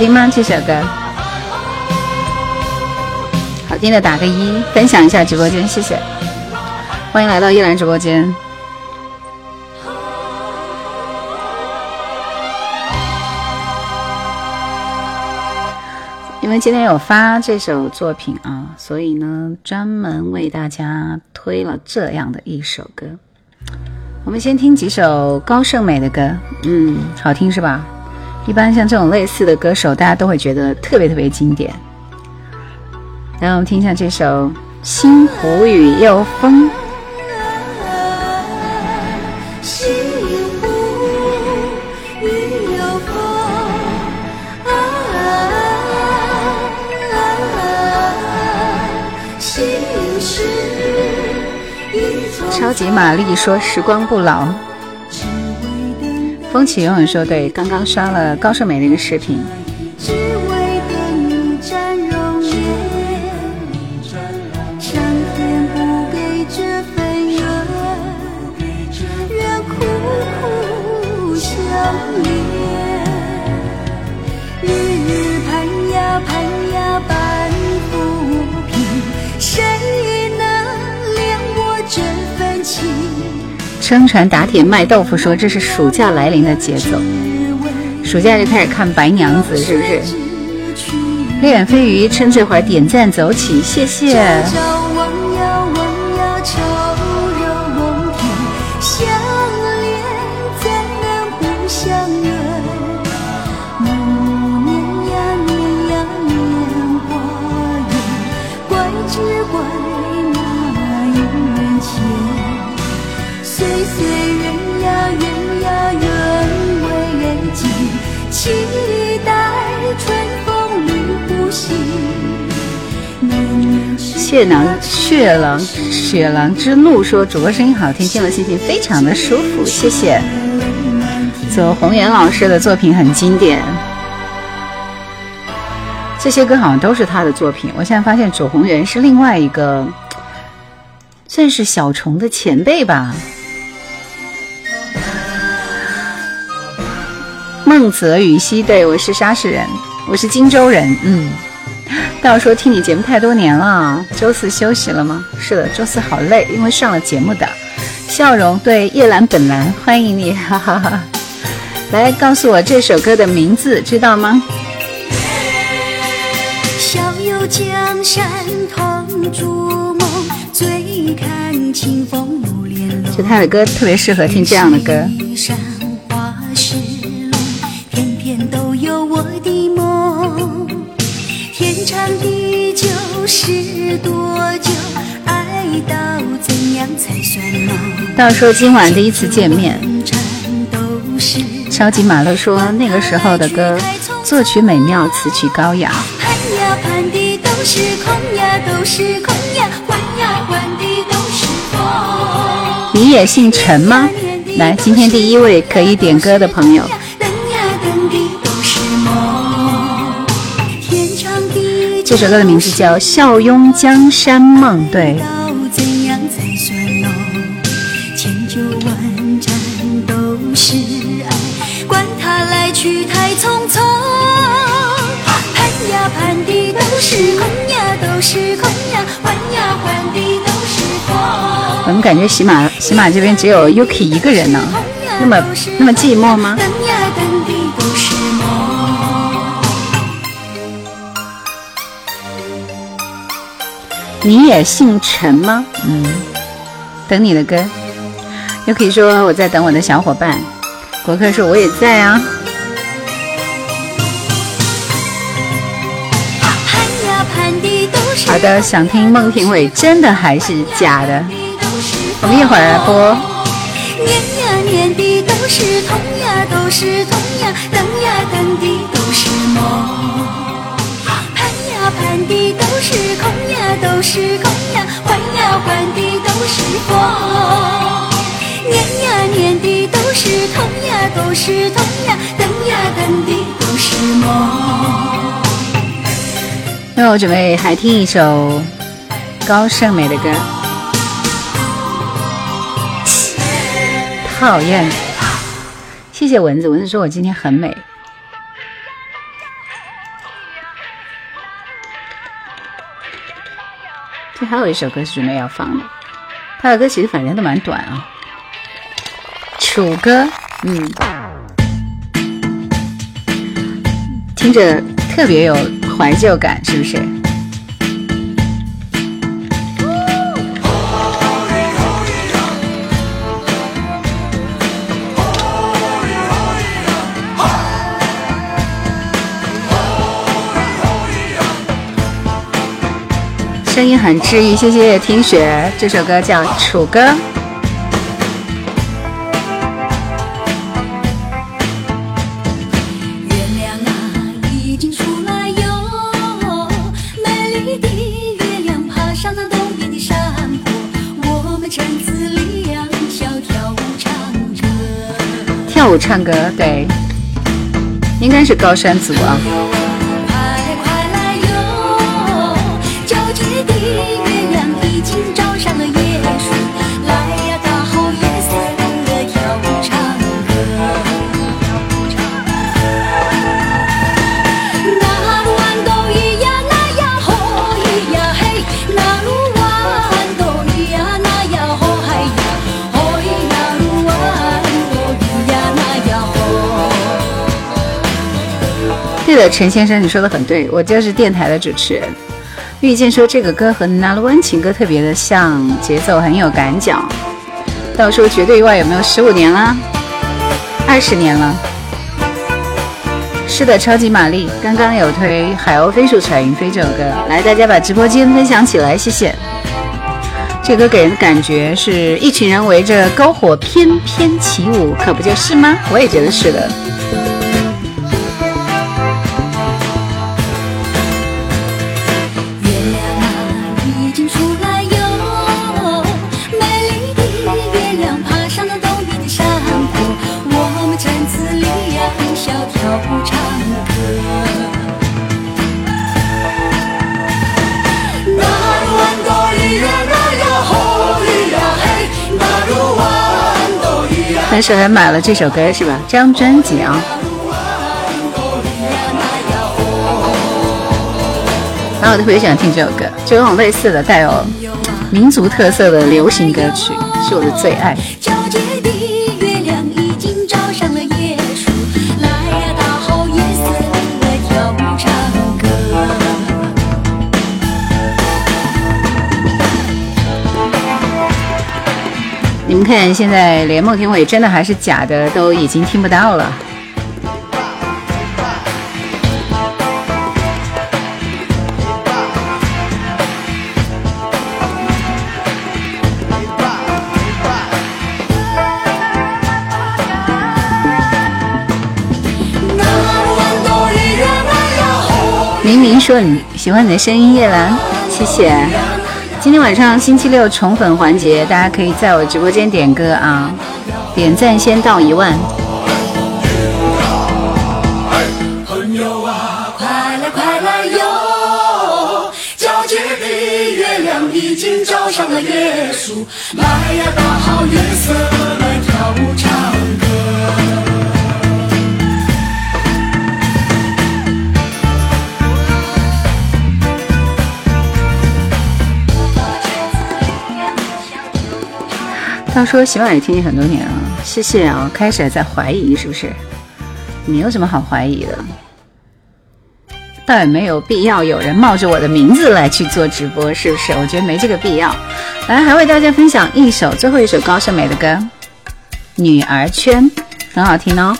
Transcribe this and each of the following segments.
听吗？这首歌好听的打个一，分享一下直播间，谢谢。欢迎来到叶兰直播间。因为今天有发这首作品啊，所以呢，专门为大家推了这样的一首歌。我们先听几首高胜美的歌，嗯，好听是吧？一般像这种类似的歌手，大家都会觉得特别特别经典。来，我们听一下这首《星湖雨又风》。西湖雨又风，超级玛丽说：“时光不老。”风起永远说：“对，刚刚刷了高胜美的一个视频，撑船打铁卖豆腐说这是暑假来临的节奏，暑假就开始看《白娘子》，是不是？烈远飞鱼趁这会儿点赞走起，谢谢。血囊血狼血狼之怒说主播声音好听，听了心情非常的舒服，谢谢。左宏元老师的作品很经典，这些歌好像都是他的作品。我现在发现左宏元是另外一个，算是小虫的前辈吧。孟泽雨熙，对我是沙市人，我是荆州人，嗯。道说听你节目太多年了，周四休息了吗？是的，周四好累，因为上了节目的。笑容对叶兰本兰，欢迎你，哈哈哈。来告诉我这首歌的名字，知道吗？笑游江山同筑梦，醉看清风。就他的歌特别适合听这样的歌。样才算浓？道说今晚第一次见面，超级马乐说那个时候的歌，作曲美妙，词曲高雅。你也姓陈吗？来，今天第一位可以点歌的朋友，这首歌的名字叫《笑拥江山梦》。对，是空呀，都是空呀，换呀换的都是风。我们感觉喜马喜马这边只有 Yuki 一个人呢，那么那么寂寞吗？你也姓陈吗？嗯，等你的歌。Yuki 说我在等我的小伙伴，国客说我也在啊。好的，想听孟庭苇，真的还是假的？我们一会儿来播。年呀年的都是痛呀，都是痛呀，等呀等的都是梦。盼呀盼的都是空呀，都是空呀，换呀换的都是风。年呀年的都是痛呀，都是痛呀，等呀等的都是梦。那我准备还听一首高胜美的歌，讨厌。谢谢蚊子，蚊子说我今天很美。这还有一首歌是准备要放的，他的歌其实反正都蛮短啊。楚歌，嗯，听着特别有。怀旧感是不是？声音很治愈，谢谢听雪。这首歌叫《楚歌》。唱歌对，应该是高山族啊。陈先生，你说的很对，我就是电台的主持人。遇见说这个歌和《那鲁湾情歌》特别的像，节奏很有感脚。到时候绝对意外有没有十五年啦？二十年了？是的，超级玛丽刚刚有推《海鸥飞速彩云飞》这首歌，来大家把直播间分享起来，谢谢。这歌给人的感觉是一群人围着篝火翩翩起舞，可不就是吗？我也觉得是的。但是还买了这首歌是吧？这张专辑啊。然后我特别喜欢听这首歌，就这种类似的带有民族特色的流行歌曲，是我的最爱。看，现在连孟庭苇真的还是假的都已经听不到了。明明说你喜欢你的声音，叶兰，谢谢。今天晚上星期六宠粉环节，大家可以在我直播间点歌啊！点赞先到一万。朋友啊，快来快来哟！皎洁的月亮已经照上了耶稣，来呀，大好月色来跳舞唱他说：“喜欢也听你很多年了，谢谢啊！开始还在怀疑是不是？你有什么好怀疑的？倒也没有必要有人冒着我的名字来去做直播，是不是？我觉得没这个必要。来，还为大家分享一首最后一首高胜美的歌，《女儿圈》，很好听哦。”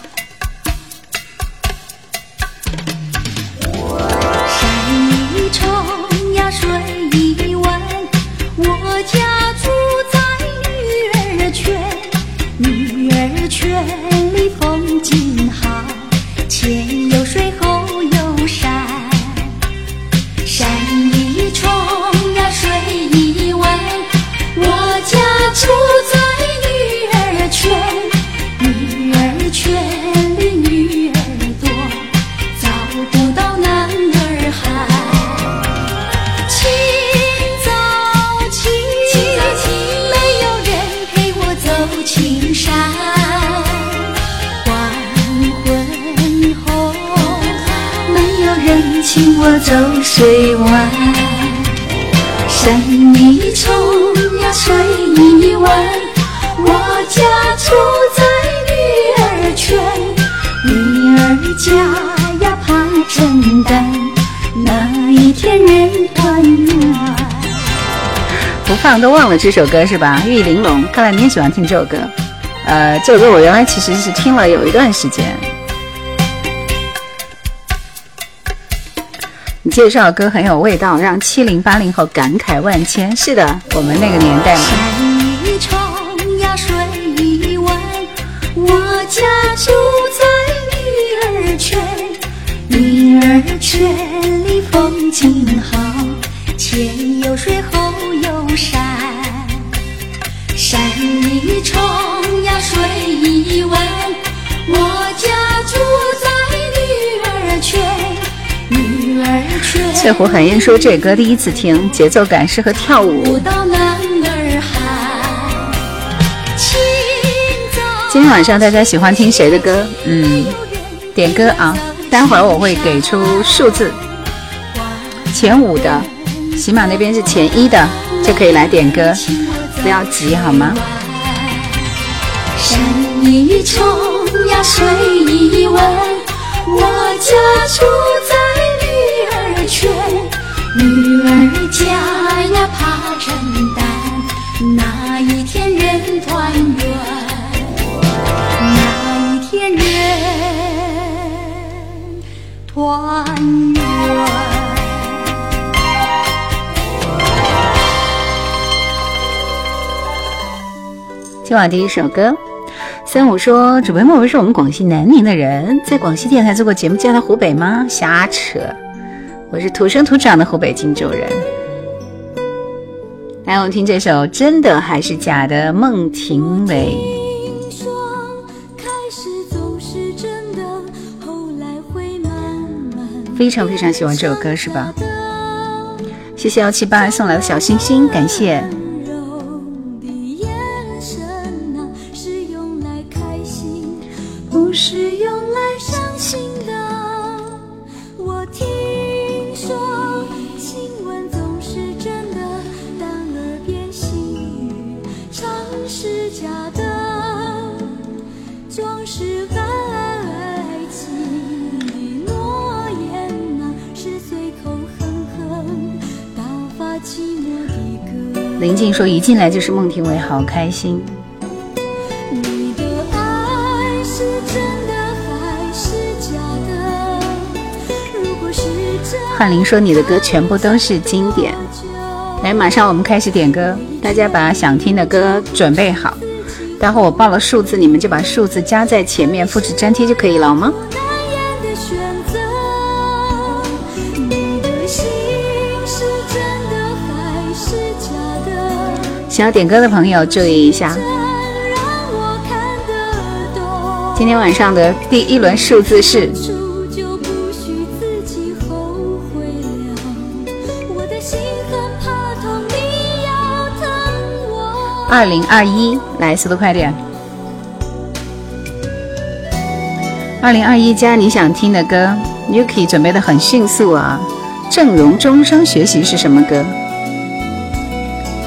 唱了这首歌是吧？玉玲珑，看来你也喜欢听这首歌。呃，这首歌我原来其实是听了有一段时间。你介绍歌很有味道，让七零八零后感慨万千。是的，我们那个年代嘛。翠湖寒烟说这歌第一次听，节奏感适合跳舞。今天晚上大家喜欢听谁的歌？嗯，点歌啊！待会儿我会给出数字，前五的，喜马那边是前一的，就可以来点歌，不要急好吗？山一重呀水一弯，我家住在女儿家呀怕承担，那一天人团圆，那一天人团圆。今晚第一首歌，三五说主播莫文是我们广西南宁的人，在广西电台做过节目，嫁到湖北吗？瞎扯，我是土生土长的湖北荆州人。来，我们听这首《真的还是假的》，孟庭苇。非常非常喜欢这首歌，是吧？谢谢幺七八送来的小心心，感谢。说一进来就是孟庭苇，好开心。你的爱是真的还是假的？如果是真翰林说你的歌全部都是经典。来，马上我们开始点歌，大家把想听的歌准备好。待会我报了数字，你们就把数字加在前面，复制粘贴就可以了好吗？想要点歌的朋友注意一下，今天晚上的第一轮数字是处就不许自己后悔了。我的心很怕痛，你要疼我。二零二一，来，速度快点。二零二一加你想听的歌，Yuki 准备的很迅速啊。正容终生学习是什么歌？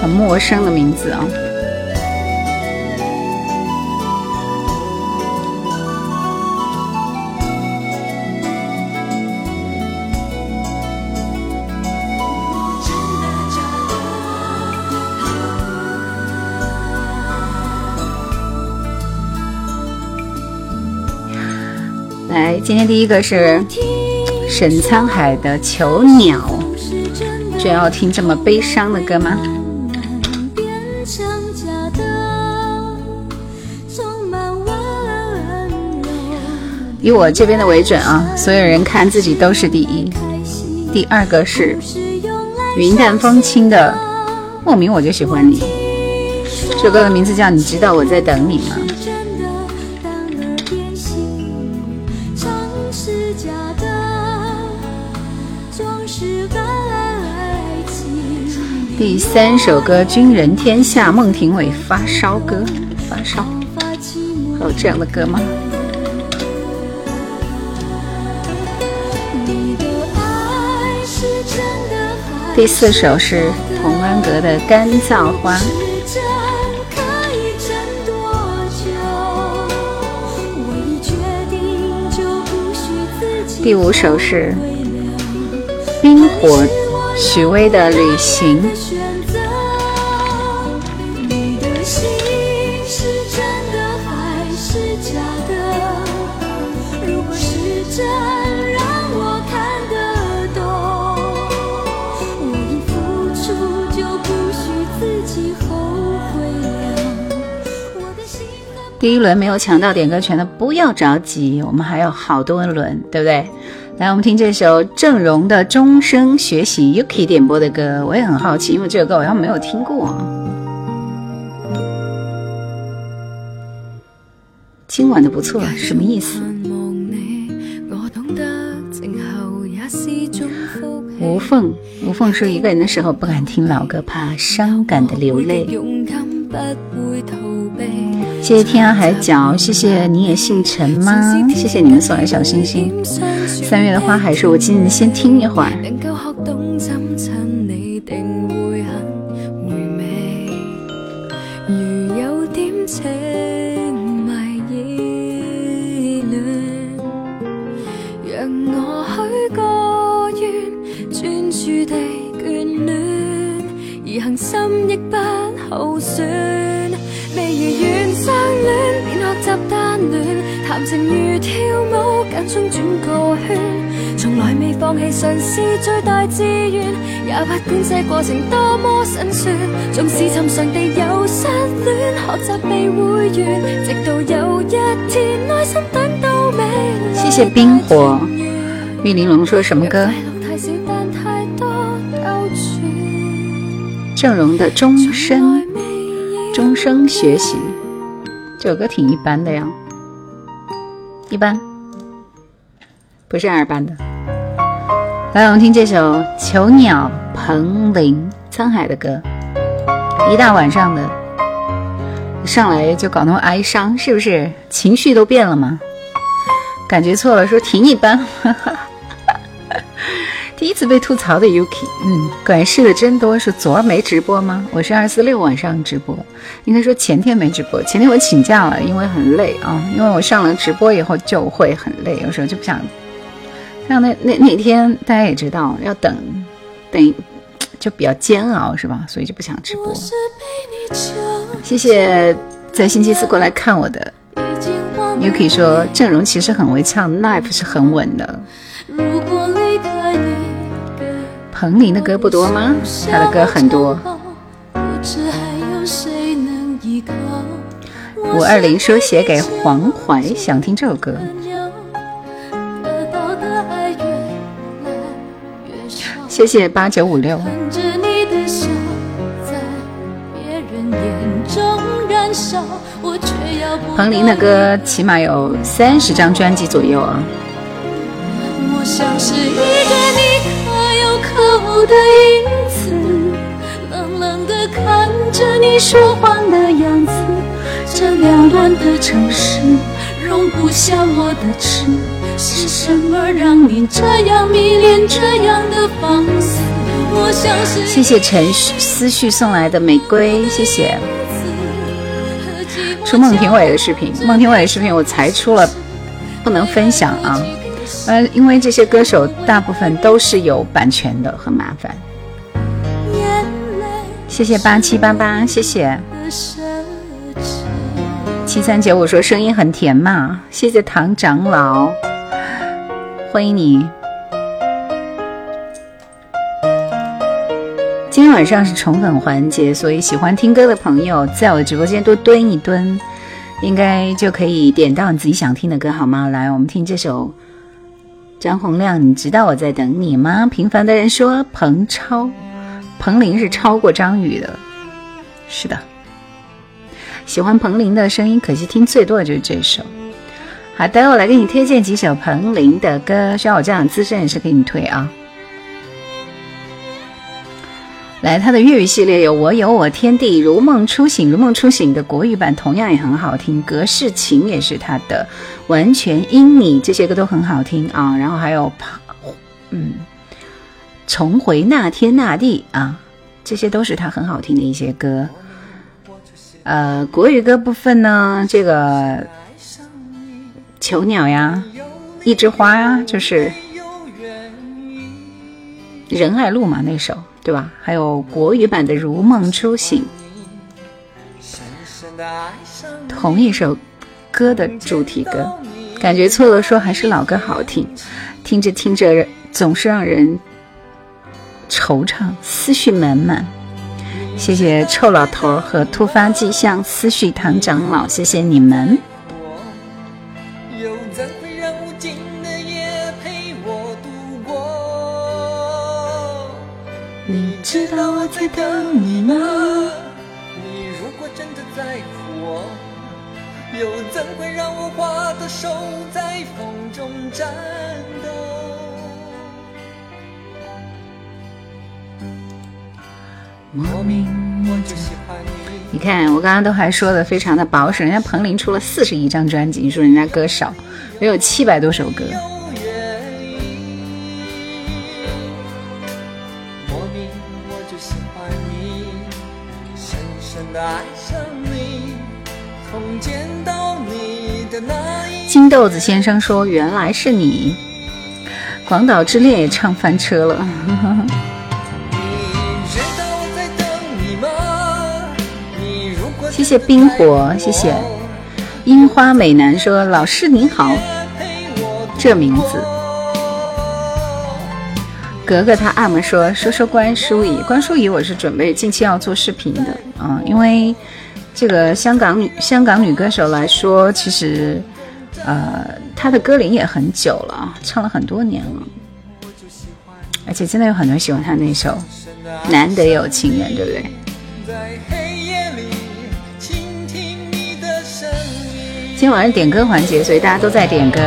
很陌生的名字啊、来，今天第一个是沈沧海的《囚鸟》，就要听这么悲伤的歌吗？以我这边的为准啊，所有人看自己都是第一。第二个是云淡风轻的《莫名我就喜欢你》，这首歌的名字叫《你知道我在等你吗》。第三首歌《军人天下》，孟庭苇发烧歌，发烧，还有这样的歌吗？第四首是童安格的《干燥花》。第五首是冰火许巍的《旅行》。第一轮没有抢到点歌权的不要着急，我们还有好多轮，对不对？来，我们听这首郑融的《终生学习》，Yuki 点播的歌，我也很好奇，因为这首歌我好像没有听过。今晚的不错，什么意思？无缝，无缝说一个人的时候不敢听老歌，怕伤感的流泪。谢谢天涯海角，谢谢你也姓陈吗？谢谢你们送来小心心。三月的花海说，我今日先听一会儿。谈情如跳舞，间中转个圈，从来未放弃尝试最大志愿，也不管这过程多么辛酸，纵使寻常地有失恋，学习未会完，直到有一天耐心等到未来。谢谢冰火，玉玲珑说什么歌？郑融的终身，终生学习，这首歌挺一般的呀。一般，不是二班的。来，我们听这首《囚鸟》彭羚沧海的歌。一大晚上的，上来就搞那么哀伤，是不是情绪都变了吗？感觉错了，说挺一般。第一次被吐槽的 Yuki，嗯，管事的真多。是昨儿没直播吗？我是二四六晚上直播，应该说前天没直播。前天我请假了，因为很累啊。因为我上了直播以后就会很累，有时候就不想。像那那那天大家也知道，要等等，就比较煎熬，是吧？所以就不想直播。谢谢在星期四过来看我的 Yuki 说，阵容其实很会唱，Life 是很稳的。彭羚的歌不多吗？他的歌很多。五二零说写给黄淮，想听这首歌。谢谢八九五六。彭羚的歌起码有三十张专辑左右啊。可恶的影子，冷冷的看着你说谎的样子。这缭乱的城市容不下我的痴，是什么让你这样迷恋这样的放肆？我像是谢谢陈思绪送来的玫瑰，谢谢。出孟庭苇的视频，孟庭苇的视频我才出了，不能分享啊。呃，因为这些歌手大部分都是有版权的，很麻烦。谢谢八七八八，谢谢七三九我说声音很甜嘛，谢谢唐长老，欢迎你。今天晚上是宠粉环节，所以喜欢听歌的朋友在我的直播间多蹲一蹲，应该就可以点到你自己想听的歌，好吗？来，我们听这首。张洪亮，你知道我在等你吗？平凡的人说彭超，彭羚是超过张宇的，是的。喜欢彭羚的声音，可惜听最多的就是这首。好的，我来给你推荐几首彭羚的歌，需要我这样资深人士给你推啊。来，他的粤语系列有《我有我天地》《如梦初醒》，《如梦初醒》的国语版同样也很好听，《隔世情》也是他的，《完全因你》这些歌都很好听啊。然后还有，嗯，重回那天那地啊，这些都是他很好听的一些歌。呃，国语歌部分呢，这个囚鸟呀，一枝花呀，就是仁爱路嘛那首，对吧？还有国语版的如梦初醒，同一首歌的主题歌，感觉错了说还是老歌好听，听着听着总是让人惆怅，思绪满满。谢谢臭老头和突发迹象思绪堂长老，谢谢你们。知道我在等你吗？你如果真的在乎我，又怎会让我花的手在风中颤抖？莫名我就喜欢你。你看，我刚刚都还说的非常的保守，人家彭羚出了四十一张专辑，你说人家歌少，没有七百多首歌。金豆子先生说：“原来是你，广岛之恋也唱翻车了。”谢谢冰火，谢谢。樱花美男说老师您好，这名字。格格他阿们说说说关淑怡，关淑怡我是准备近期要做视频的。啊，因为这个香港女香港女歌手来说，其实呃他的歌龄也很久了，唱了很多年了，而且真的有很多人喜欢他那首难得有情人，对不对？今天晚上点歌环节，所以大家都在点歌。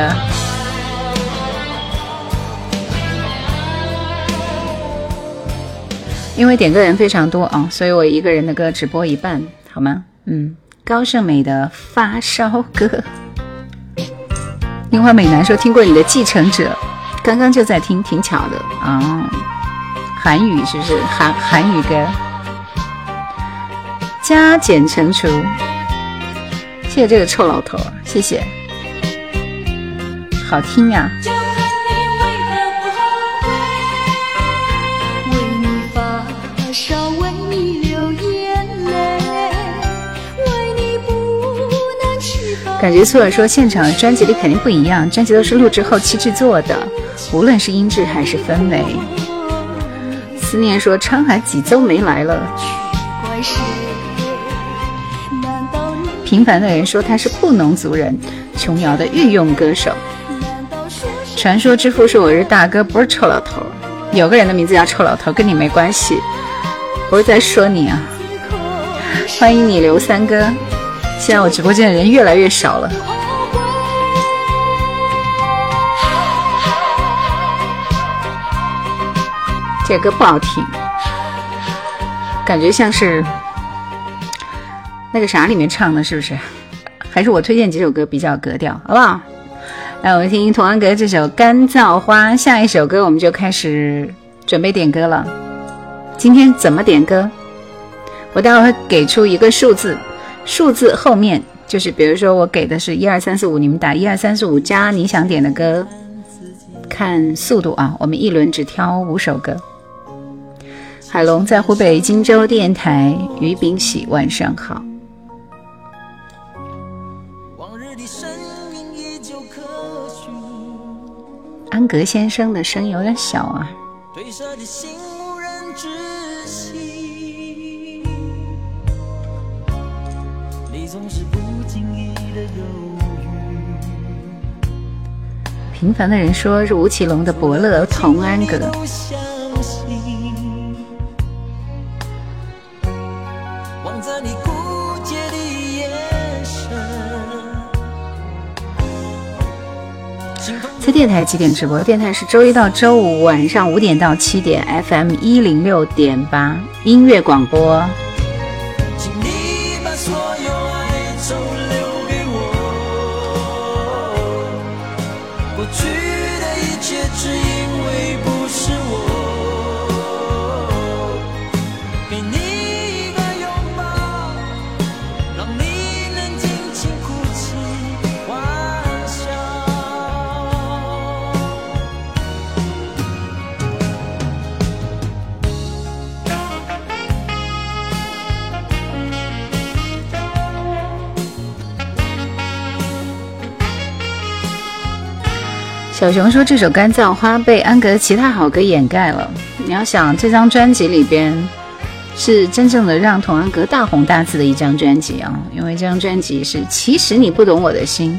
因为点歌人非常多啊，所以我一个人的歌只播一半，好吗？嗯，高胜美的发烧歌。樱花美男说听过你的继承者，刚刚就在听，挺巧的啊。韩语是不是韩韩语歌？加减乘除。谢谢这个臭老头，谢谢，好听呀！感觉错了，说现场专辑里肯定不一样，专辑都是录制后期制作的，无论是音质还是氛围。思念说沧海几周没来了。平凡的人说他是布农族人，琼瑶的御用歌手。传说之父说我是大哥，不是臭老头。有个人的名字叫臭老头，跟你没关系，不是在说你啊。欢迎你刘三哥，现在我直播间的人越来越少了。这歌不好听，感觉像是。那个啥里面唱的，是不是？还是我推荐几首歌比较格调，好不好？来，我们听童安格这首《干燥花》，下一首歌我们就开始准备点歌了。今天怎么点歌？我待会儿会给出一个数字，数字后面就是，比如说我给的是一二三四五，你们打一二三四五加你想点的歌，看速度啊。我们一轮只挑五首歌。海龙在湖北荆州电台，于炳喜，晚上好。安格先生的声音有点小啊。对平凡的人说是吴奇隆的伯乐同安格。在电台几点直播？电台是周一到周五晚上五点到七点，FM 一零六点八音乐广播。小熊说：“这首《干燥花》被安格其他好歌掩盖了。你要想，这张专辑里边是真正的让童安格大红大紫的一张专辑啊！因为这张专辑是《其实你不懂我的心》，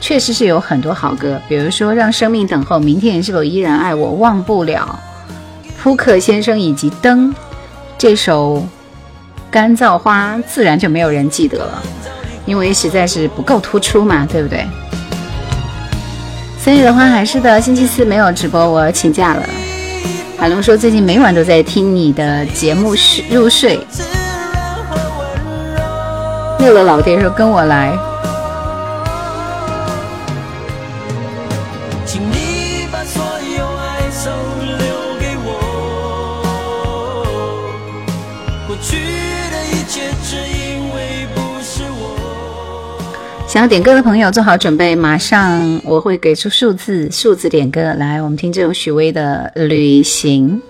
确实是有很多好歌，比如说《让生命等候》《明天你是否依然爱我》《忘不了》《扑克先生》以及《灯》。这首《干燥花》自然就没有人记得了，因为实在是不够突出嘛，对不对？”三月的话还是的，星期四没有直播，我请假了。海龙说最近每晚都在听你的节目入睡。乐乐老爹说跟我来。想要点歌的朋友做好准备，马上我会给出数字，数字点歌。来，我们听这首许巍的《旅行》。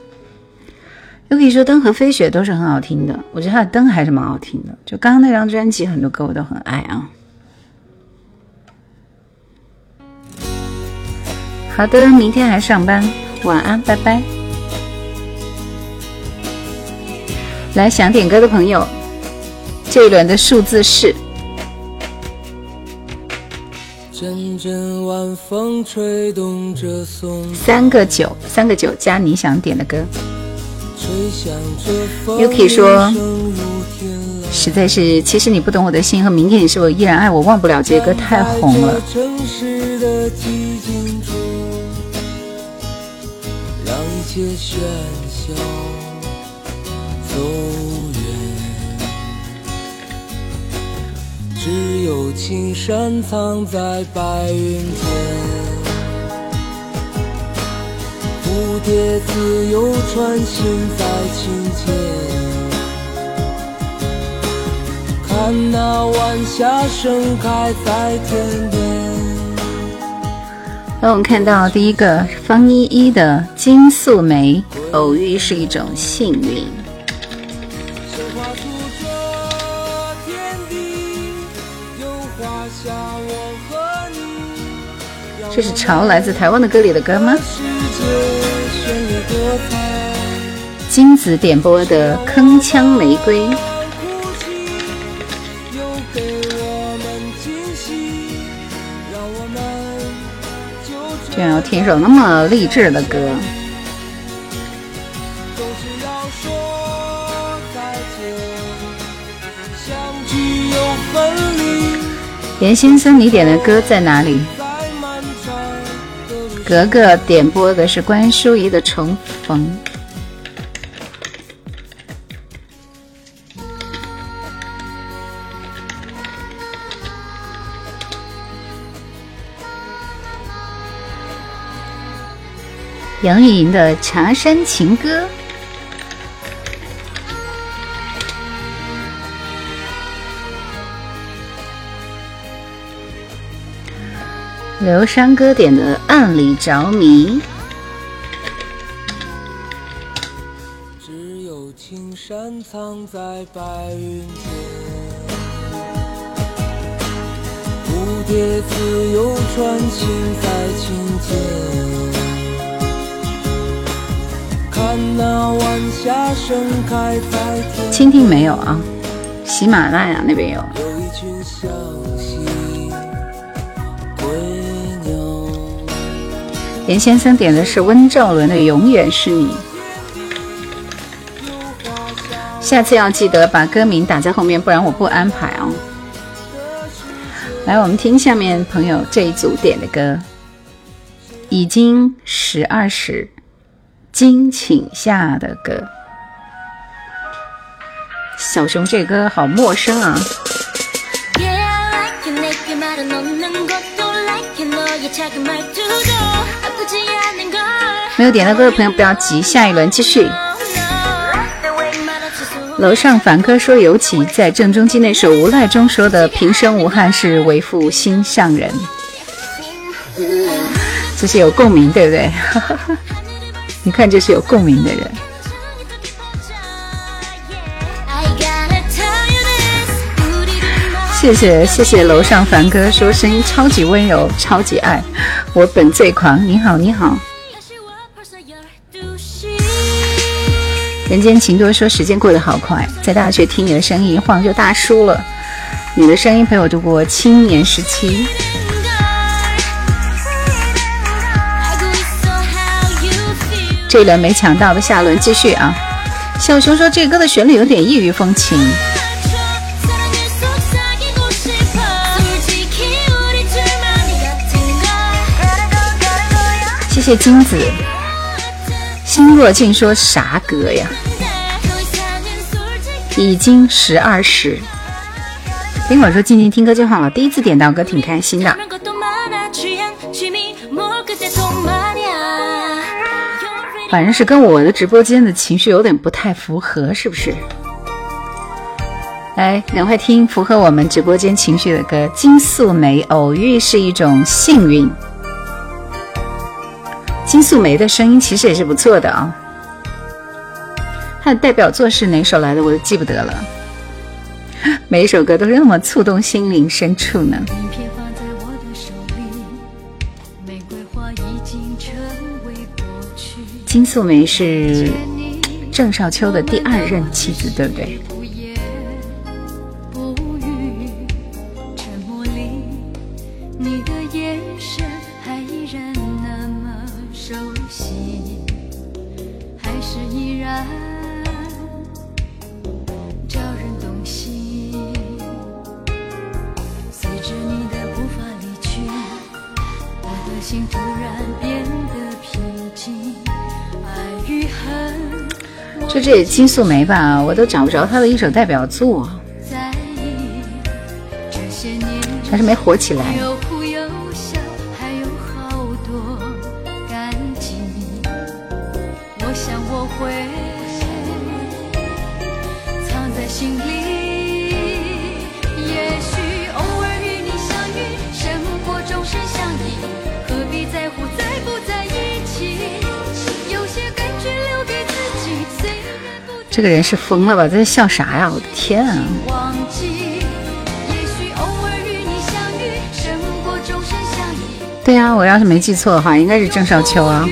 又可以说《灯》和《飞雪》都是很好听的，我觉得他的《灯》还是蛮好听的。就刚刚那张专辑，很多歌我都很爱啊。好的，明天还上班，晚安，拜拜。来，想点歌的朋友，这一轮的数字是。阵阵晚风吹动着松三个九，三个九加你想点的歌。Yuki 说，实在是，其实你不懂我的心和明天你是否依然爱我，忘不了这些歌太红了。只有青山藏在白云间，蝴蝶自由穿行在琴间，看那晚霞盛开在天边。那我们看到第一个方依依的《金素梅》，偶遇是一种幸运。这是潮来自台湾的歌里的歌吗？金子点播的《铿锵玫瑰》。居然要听一首那么励志的歌。严先生，你点的歌在哪里？格格点播的是关淑怡的《重逢》。杨钰莹的《茶山情歌》。刘山哥点的《暗里着迷》，只有青山藏在白云间，蝴蝶自由穿行在看那晚霞盛开在天。没有啊，喜马拉雅那边有。严先生点的是温兆伦的《永远是你》，下次要记得把歌名打在后面，不然我不安排哦。来，我们听下面朋友这一组点的歌，已经十二时，金请下的歌。小熊这歌好陌生啊。没有点到歌的朋友不要急，下一轮继续。楼上凡哥说：“尤其在郑中基那首《无赖》中说的‘平生无憾是，为负心上人’，这是有共鸣，对不对？你看，这是有共鸣的人。谢谢谢谢楼上凡哥说声音超级温柔，超级爱我本最狂。你好你好。”人间情多说时间过得好快，在大学听你的声音，一晃就大叔了。你的声音陪我度过青年时期。这一轮没抢到的，下轮继续啊！小熊说这歌的旋律有点异域风情。谢谢金子。心若静说啥歌呀？已经十二时。听我说静静听歌就好了。第一次点到歌挺开心的。反正是跟我的直播间的情绪有点不太符合，是不是？来，赶快听符合我们直播间情绪的歌。金素梅，偶遇是一种幸运。金素梅的声音其实也是不错的啊，她的代表作是哪首来的？我都记不得了。每一首歌都那么触动心灵深处呢。金素梅是郑少秋的第二任妻子，对不对？金素梅吧，我都找不着她的一首代表作，还是没火起来。这个人是疯了吧？在笑啥呀？我的天啊！对呀，我要是没记错的话，应该是郑少秋啊。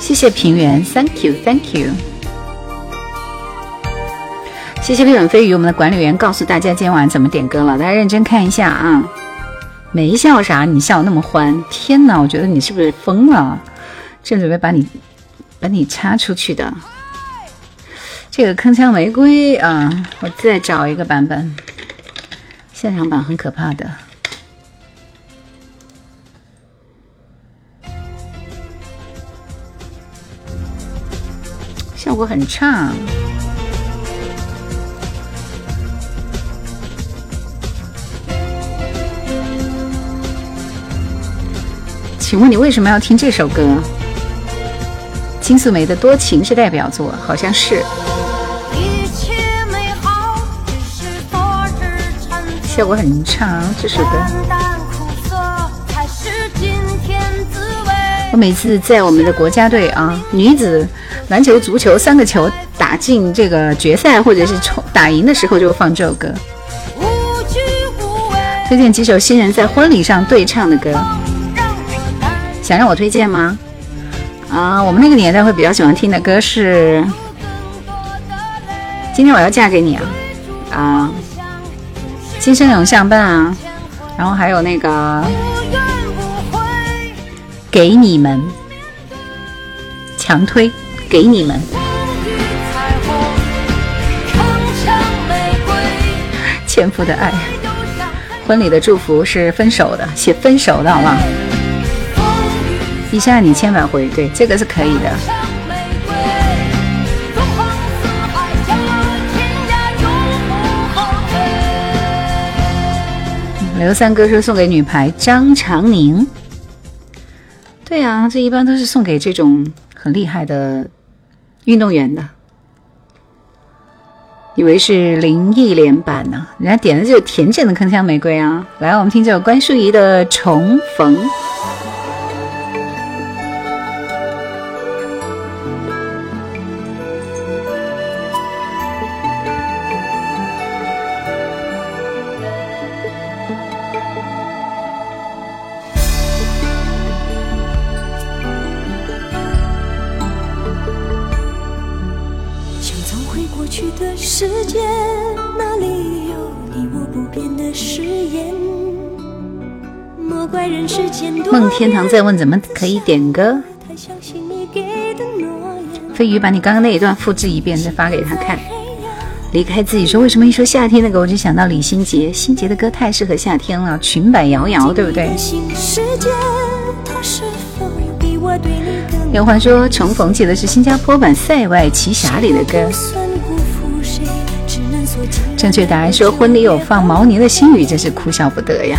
谢谢平原，Thank you，Thank you。谢谢飞远飞鱼，我们的管理员告诉大家今晚怎么点歌了，大家认真看一下啊。没笑啥？你笑那么欢，天哪！我觉得你是不是疯了？正准备把你把你插出去的。这个铿锵玫瑰啊，我再找一个版本，现场版很可怕的，效果很差。请问你为什么要听这首歌？金素梅的《多情》是代表作，好像是。效果很差，这首歌。我每次在我们的国家队啊，女子篮球、足球三个球打进这个决赛或者是冲打赢的时候，就放这首歌。推荐几首新人在婚礼上对唱的歌。想让我推荐吗？啊，我们那个年代会比较喜欢听的歌是《今天我要嫁给你》啊，啊，《今生永相伴》啊，然后还有那个《给你们》，强推《给你们》，前夫的爱，婚礼的祝福是分手的，写分手的好不好？一下你千百回，对，这个是可以的。刘三哥说送给女排张常宁。对呀，这一般都是送给这种很厉害的运动员的。以为是林忆莲版呢，人家点的就是田震的《铿锵玫瑰》啊。来，我们听这首关淑怡的《重逢》。天堂在问怎么可以点歌？飞鱼把你刚刚那一段复制一遍，再发给他看。离开自己说为什么一说夏天的歌我就想到李心洁，心洁的歌太适合夏天了，裙摆摇摇，对不对？有话说重逢记得是新加坡版《塞外奇侠》里的歌。正确答案说婚礼有放毛宁的心语，真是哭笑不得呀。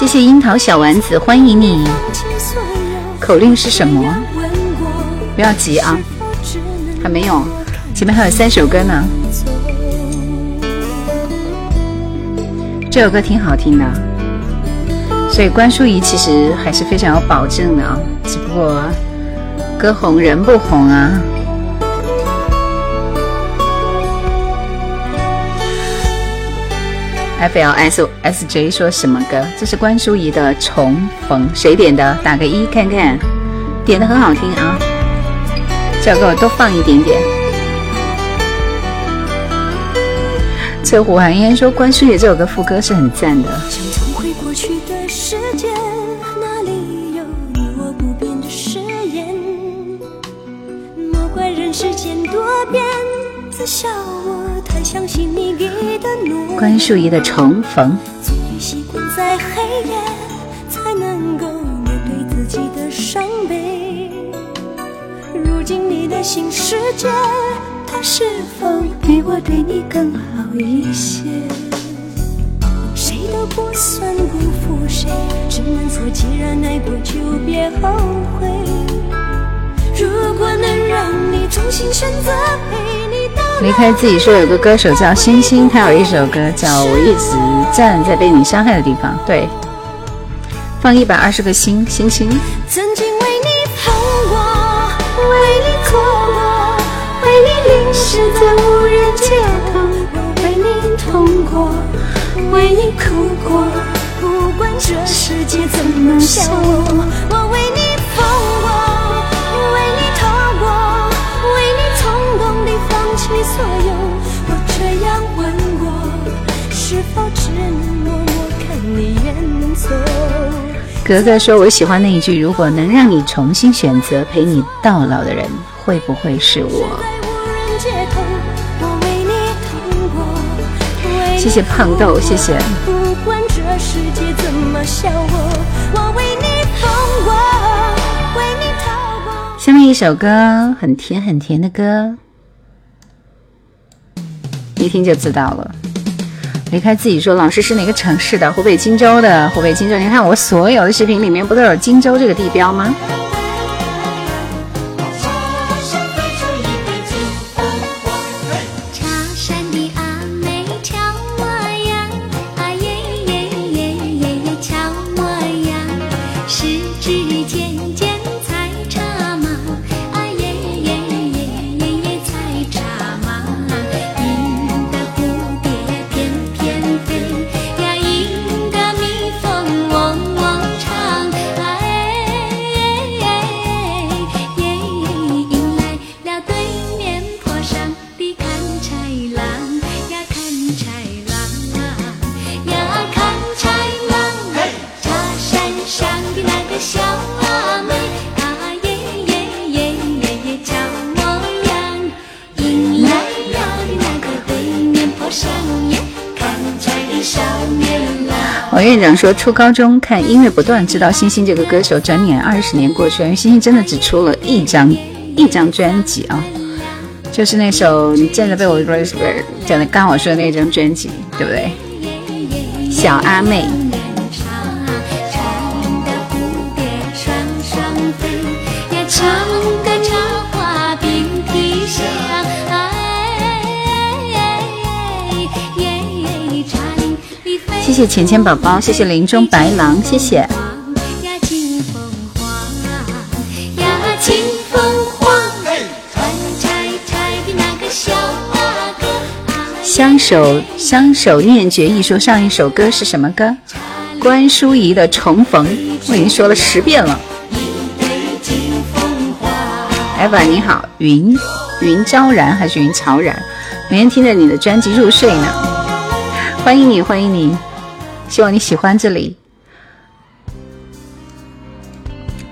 谢谢樱桃小丸子，欢迎你。口令是什么？不要急啊，还没有，前面还有三首歌呢。这首歌挺好听的，所以关淑怡其实还是非常有保证的啊，只不过歌红人不红啊。F L S S J 说什么歌？这是关淑怡的《重逢》，谁点的？打个一看看，点的很好听啊！这首歌我多放一点点。这胡寒烟说关淑怡这首歌副歌是很赞的。关淑怡的《重逢》。如今你的新世界，它是否比我对你更好一些？谁都不算辜负谁，只能说既然爱过就别后悔。如果能让你重新选择陪你。离开自己说有个歌手叫星星，他有一首歌叫《我一直站在被你伤害的地方》。对，放一百二十个星星星。曾经为你痛过，为你错过，为你淋湿在无人街头，为你痛过，为你哭过，不管这世界怎么笑我，我为你是否只能默默看你远走？格格说：“我喜欢那一句，如果能让你重新选择陪你到老的人，会不会是我？”谢谢胖豆，谢谢。下面一首歌，很甜很甜的歌。一听就知道了。离开自己说，老师是哪个城市的？湖北荆州的。湖北荆州，你看我所有的视频里面不都有荆州这个地标吗？说，初高中看《音乐不断》，知道星星这个歌手。转眼二十年过去，了，星星真的只出了一张一张专辑啊，就是那首《你站在被我》讲的刚我说的那张专辑，对不对？小阿妹。谢谢浅浅宝宝，谢谢林中白狼，谢谢。相守相守念决意，说上一首歌是什么歌？关淑怡的《重逢》，我已经说了十遍了。艾娃你好，云云昭然还是云朝然？每天听着你的专辑入睡呢。欢迎你，欢迎你。希望你喜欢这里，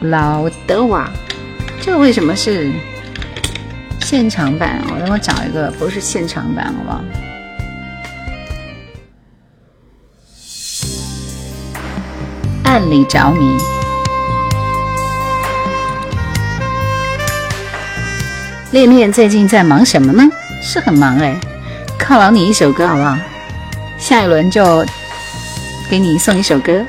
老德瓦，这个为什么是现场版？我等我找一个不是现场版，好不好？暗里着迷，恋恋最近在忙什么呢？是很忙哎，犒劳你一首歌好不好？下一轮就。给你送一首歌。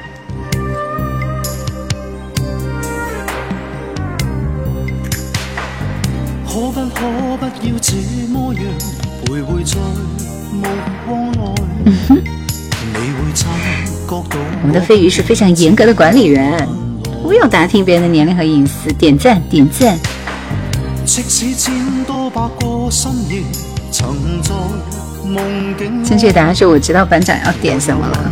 我们的飞鱼是非常严格的管理员，不要打听别人的年龄和隐私。点赞，点赞。正确答案是我知道班长要点什么了。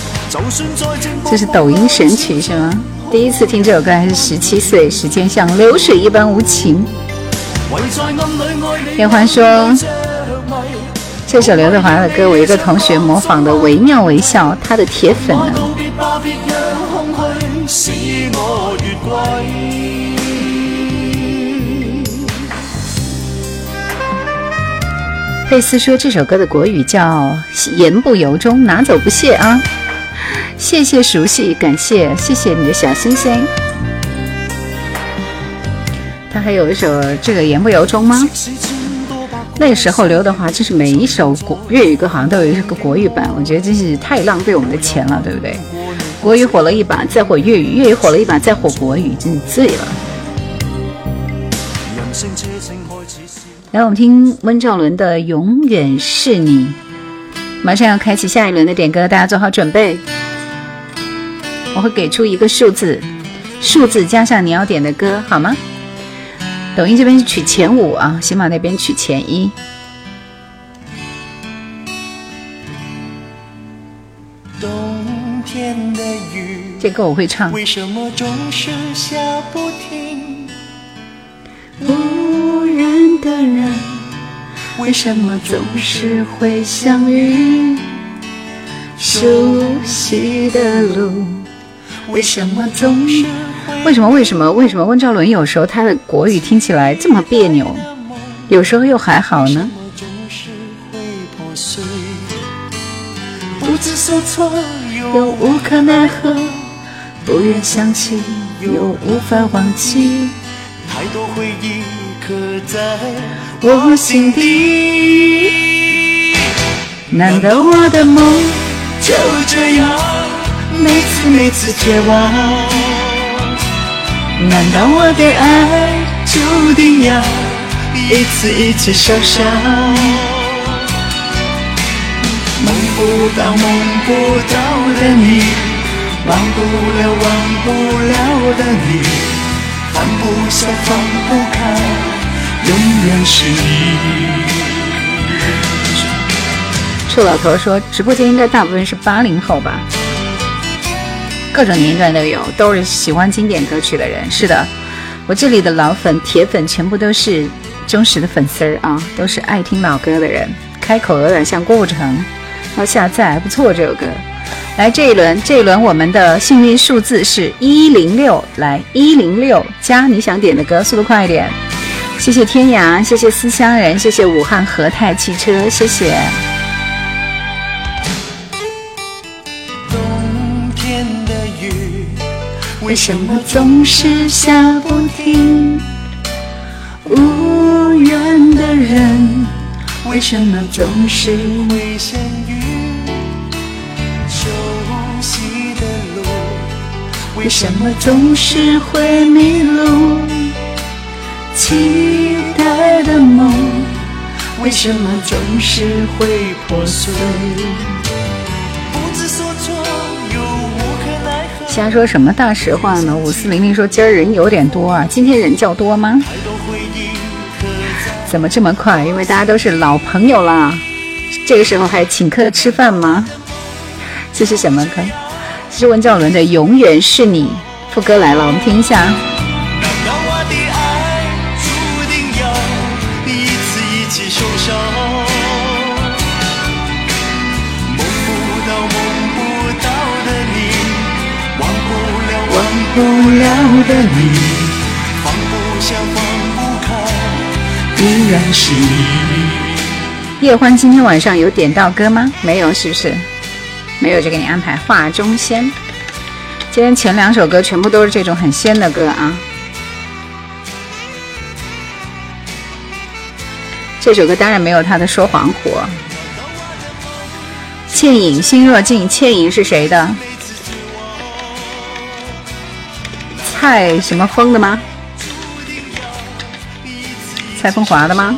这是抖音神曲是吗？第一次听这首歌还是十七岁，时间像流水一般无情。叶欢说，这首刘德华的歌，我一个同学模仿的惟妙惟肖，他的铁粉呢。贝斯说这首歌的国语叫言不由衷，拿走不谢啊。谢谢熟悉，感谢谢谢你的小星星。他还有一首这个言不由衷吗？那时候刘德华就是每一首国粤语歌好像都有一个国语版，我觉得真是太浪费我们的钱了，对不对？国语火了一把，再火粤语；粤语火了一把，再火国语，真是醉了。来，我们听温兆伦的《永远是你》，马上要开启下一轮的点歌，大家做好准备。我会给出一个数字，数字加上你要点的歌，好吗？抖音这边是取前五啊，喜马那边取前一。冬天的雨，这歌我会唱。为什么总是下不停？无人的人，为什么总是会相遇？熟悉的路。为什么总是？为什么？为什么？为什么？温兆伦有时候他的国语听起来这么？别扭，有时候又还好呢？不知所措又无可奈何，不愿想起又无法忘记，太多回忆刻在我心底。难道我的梦就这样？每次每次绝望，难道我的爱注定要一次一次受伤？梦不到梦不到的你，忘不了忘不了的你，放不下放不开，永远是你。臭老头说，直播间应该大部分是八零后吧？各种年龄段都有，都是喜欢经典歌曲的人。是的，我这里的老粉、铁粉全部都是忠实的粉丝儿啊，都是爱听老歌的人。开口有点像郭富城，要下载还不错这首歌。来这一轮，这一轮我们的幸运数字是一零六，来一零六加你想点的歌，速度快一点。谢谢天涯，谢谢思乡人，谢谢武汉和泰汽车，谢谢。为什么总是下不停？无缘的人为什么总是会相遇？熟悉的路为什么总是会迷路？期待的梦，为什么总是会破碎？瞎说什么大实话呢？五四零零说今儿人有点多啊，今天人较多吗？怎么这么快？因为大家都是老朋友啦，这个时候还请客吃饭吗？这是什么歌？是温兆伦的《永远是你》副歌来了，我们听一下。了的你，放不下放不开，依然是你。叶欢今天晚上有点到歌吗？没有，是不是？没有就给你安排画中仙。今天前两首歌全部都是这种很仙的歌啊。这首歌当然没有他的说谎火。倩影心若静，倩影是谁的？蔡什么风的吗？蔡风华的吗？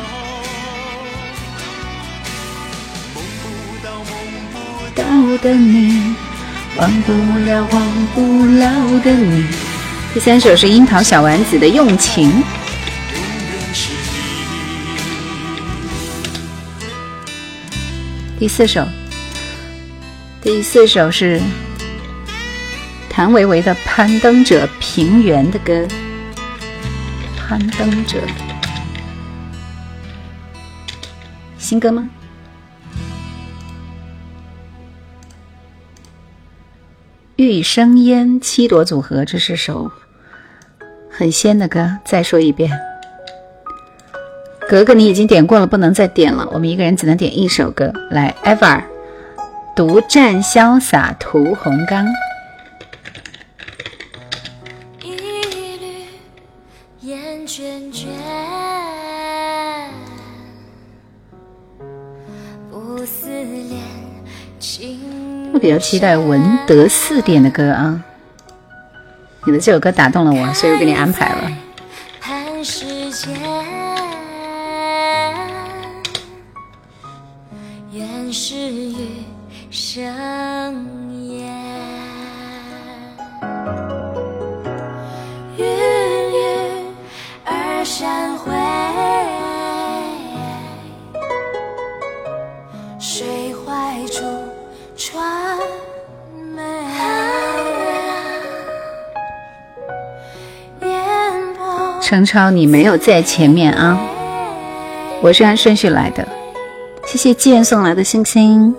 的你，忘不了，忘不了的你。第三首是樱桃小丸子的《用情》。第四首，第四首是谭维维的《攀登者平原》的歌，《攀登者》新歌吗？玉生烟七朵组合，这是首很仙的歌。再说一遍，格格你已经点过了，不能再点了。我们一个人只能点一首歌。来，ever，独占潇洒屠洪刚。比较期待文德四点的歌啊！你的这首歌打动了我，所以我给你安排了。程超，你没有在前面啊，我是按顺序来的。谢谢剑送来的星星。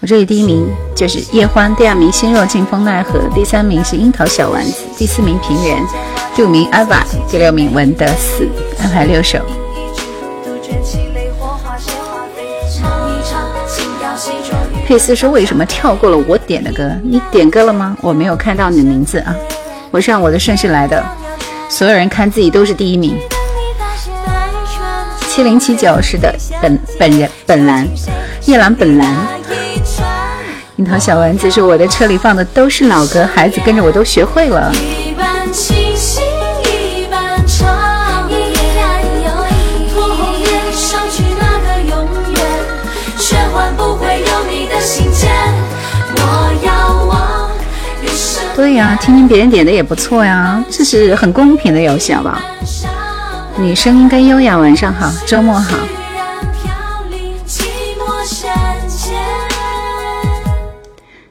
我这里第一名就是叶欢，第二名心若静风奈何，第三名是樱桃小丸子，第四名平原，第五名阿瓦，第六名文德四，安排六首。佩斯说：“为什么跳过了我点的歌？你点歌了吗？我没有看到你的名字啊！我是按我的顺序来的，所有人看自己都是第一名。七零七九是的，本本人本蓝，叶蓝本蓝。樱桃小丸子说我的车里放的都是老歌，孩子跟着我都学会了。”对呀，听听别人点的也不错呀，这是很公平的游戏，好不好？女生应该优雅。晚上好，周末好。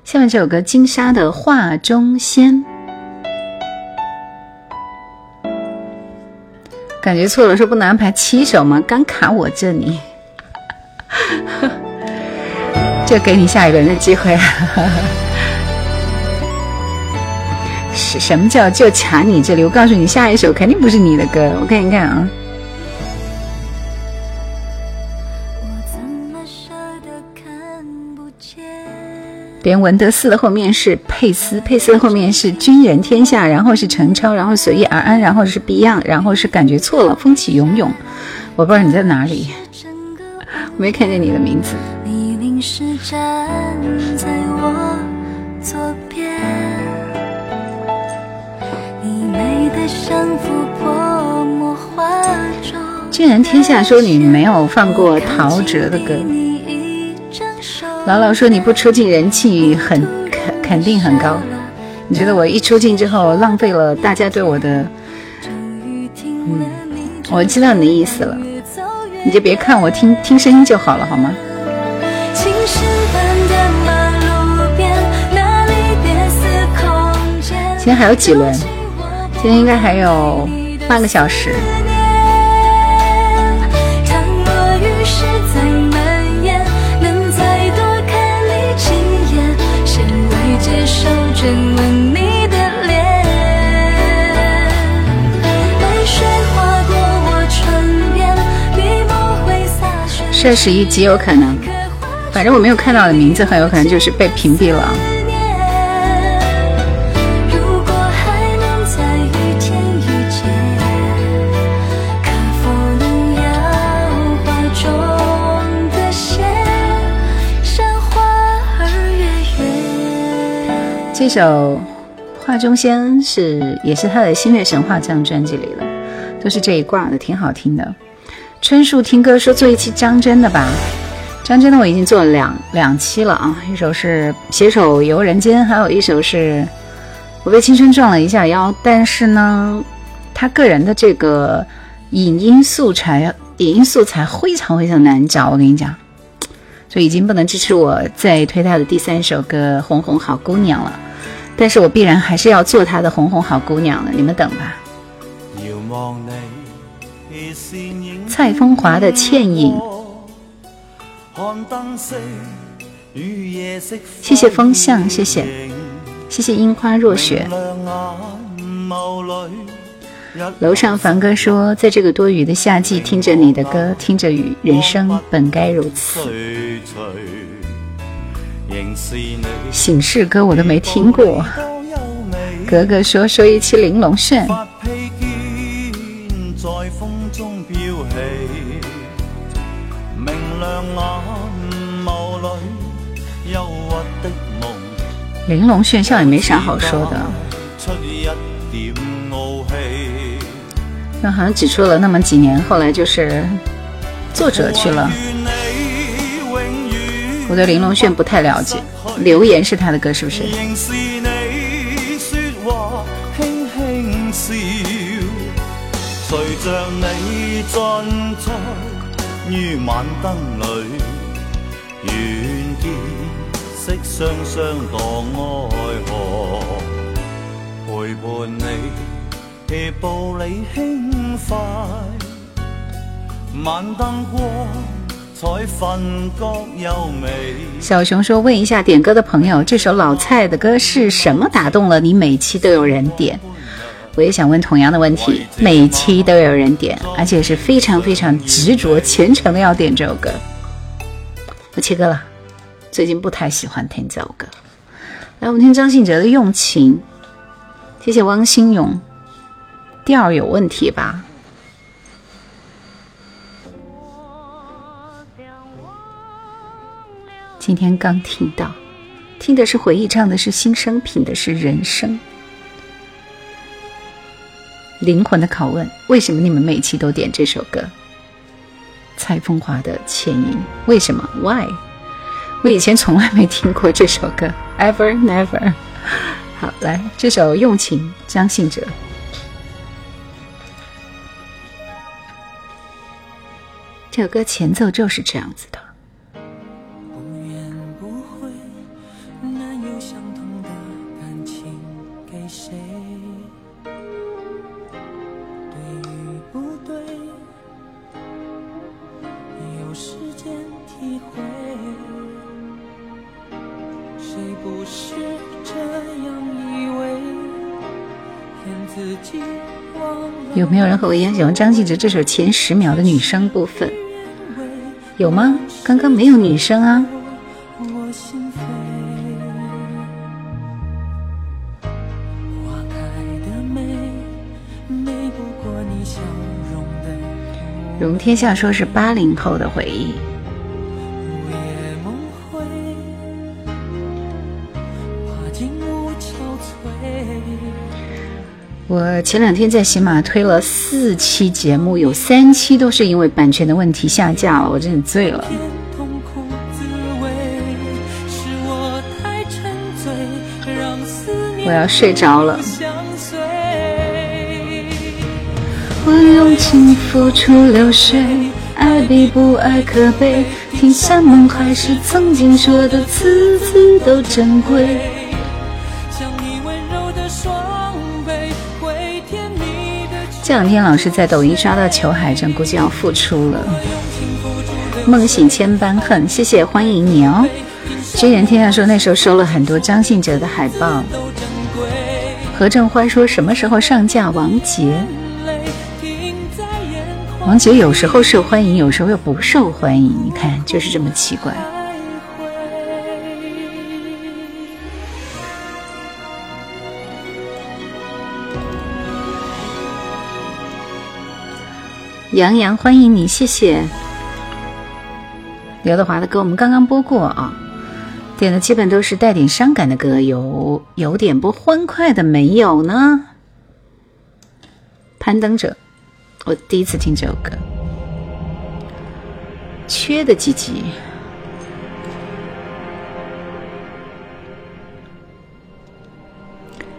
下面这首歌金莎的《画中仙》，感觉错了，说不能安排七首吗？刚卡我这里，就给你下一轮的机会。是什么叫就卡你这里？我告诉你，下一首肯定不是你的歌，我看一看啊。连文德寺的后面是佩斯，佩斯的后面是军人天下，然后是陈超，然后随遇而安，然后是 Beyond，然后是感觉错了，风起涌涌。我不知道你在哪里，没看见你的名字你淋湿站在我左。军人天下说你没有放过陶喆的歌。姥姥说你不出镜人气很肯肯定很高，你觉得我一出镜之后浪费了大家对我的？嗯，我知道你的意思了，你就别看我听听声音就好了，好吗？今天还有几轮？今天应该还有半个小时。这十一极有可能，反正我没有看到的名字，很有可能就是被屏蔽了。这首《画中仙》是也是他的《星月神话》这张专辑里的，都是这一挂的，挺好听的。春树听歌说做一期张真的吧，张真的我已经做了两两期了啊，一首是携手游人间，还有一首是我被青春撞了一下腰。但是呢，他个人的这个影音素材，影音素材非常非常难找，我跟你讲，就已经不能支持我再推他的第三首歌《红红好姑娘》了。但是我必然还是要做他的《红红好姑娘》的，你们等吧。蔡枫华的倩影，谢谢风向，谢谢，谢谢樱花若雪。楼上凡哥说，在这个多雨的夏季，听着你的歌，听着雨，人生本该如此。醒世歌我都没听过。格格说说一期玲珑炫。玲珑炫笑也没啥好说的，那好像只出了那么几年，后来就是作者去了。我对玲珑炫不太了解，留言是他的歌是不是？于晚灯里愿见色双双荡爱河。陪伴你夜步里轻快。晚灯光小熊说问一下点歌的朋友这首老蔡的歌是什么打动了你每期都有人点我也想问同样的问题，每期都有人点，而且是非常非常执着、虔诚的要点这首歌。我切歌了，最近不太喜欢听这首歌。来，我们听张信哲的《用情》，谢谢汪新勇。调有问题吧？今天刚听到，听的是回忆，唱的是心声，品的是人生。灵魂的拷问：为什么你们每期都点这首歌？蔡枫华的《倩影》，为什么？Why？我以前从来没听过这首歌，Ever Never。好，来这首《用情》，张信哲。这首歌前奏就是这样子的。有没有人和我一样喜欢张信哲这首前十秒的女生部分？有吗？刚刚没有女生啊。容天下说是八零后的回忆。我前两天在喜马推了四期节目，有三期都是因为版权的问题下架了，我真的醉了。我要睡着了。我用情付出流水，爱比不爱可悲。听山盟海誓，曾经说的字字都珍贵。这两天老是在抖音刷到裘海正，估计要复出了。梦醒千般恨，谢谢欢迎你哦。君言天下说那时候收了很多张信哲的海报。何正欢说什么时候上架王杰？王杰有时候受欢迎，有时候又不受欢迎，你看就是这么奇怪。杨洋，欢迎你，谢谢。刘德华的歌我们刚刚播过啊，点的基本都是带点伤感的歌，有有点不欢快的没有呢？攀登者，我第一次听这首歌。缺的几集？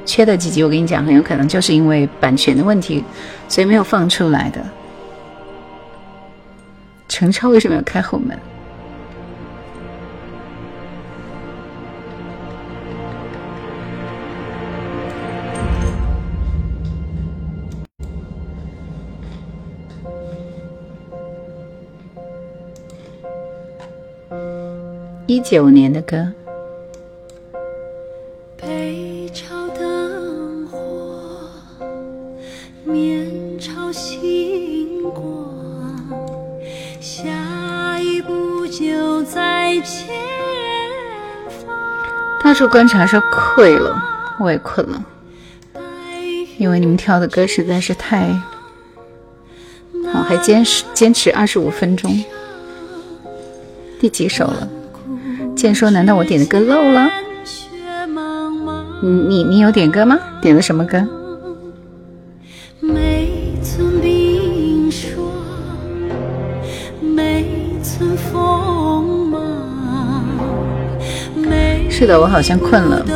缺的几集？我跟你讲，很有可能就是因为版权的问题，所以没有放出来的。陈超为什么要开后门？一九年的歌。大树观察说困了，我也困了，因为你们跳的歌实在是太……好，还坚持坚持二十五分钟，第几首了？健说：“难道我点的歌漏了？”你你你有点歌吗？点的什么歌？是的，我好像困了。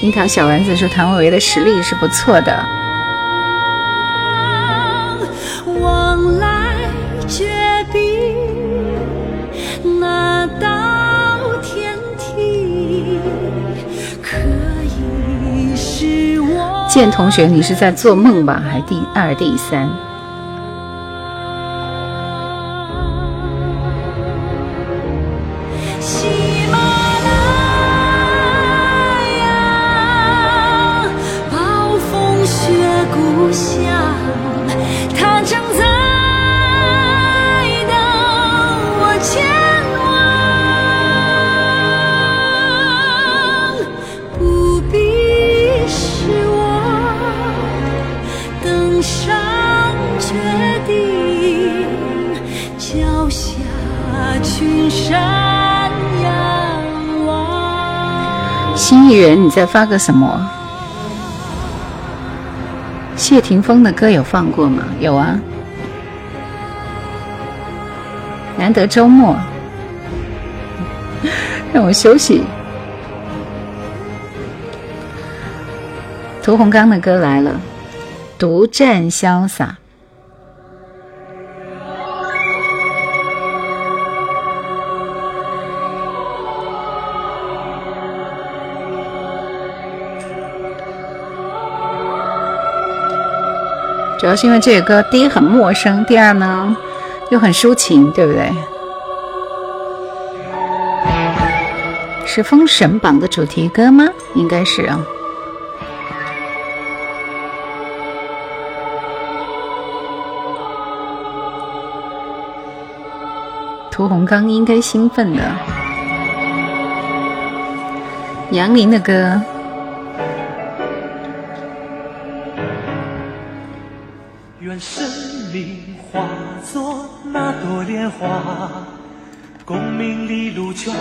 樱桃小丸子说谭维维的实力是不错的。建同学，你是在做梦吧？还第二、第三？再发个什么？谢霆锋的歌有放过吗？有啊。难得周末，让我休息。屠洪刚的歌来了，《独占潇洒》。主要是因为这个歌第一很陌生第二呢又很抒情对不对？是封神榜的主题歌吗？应该是。啊屠洪刚应该兴奋的。杨林的歌愿生命化作那朵莲花，功名利禄全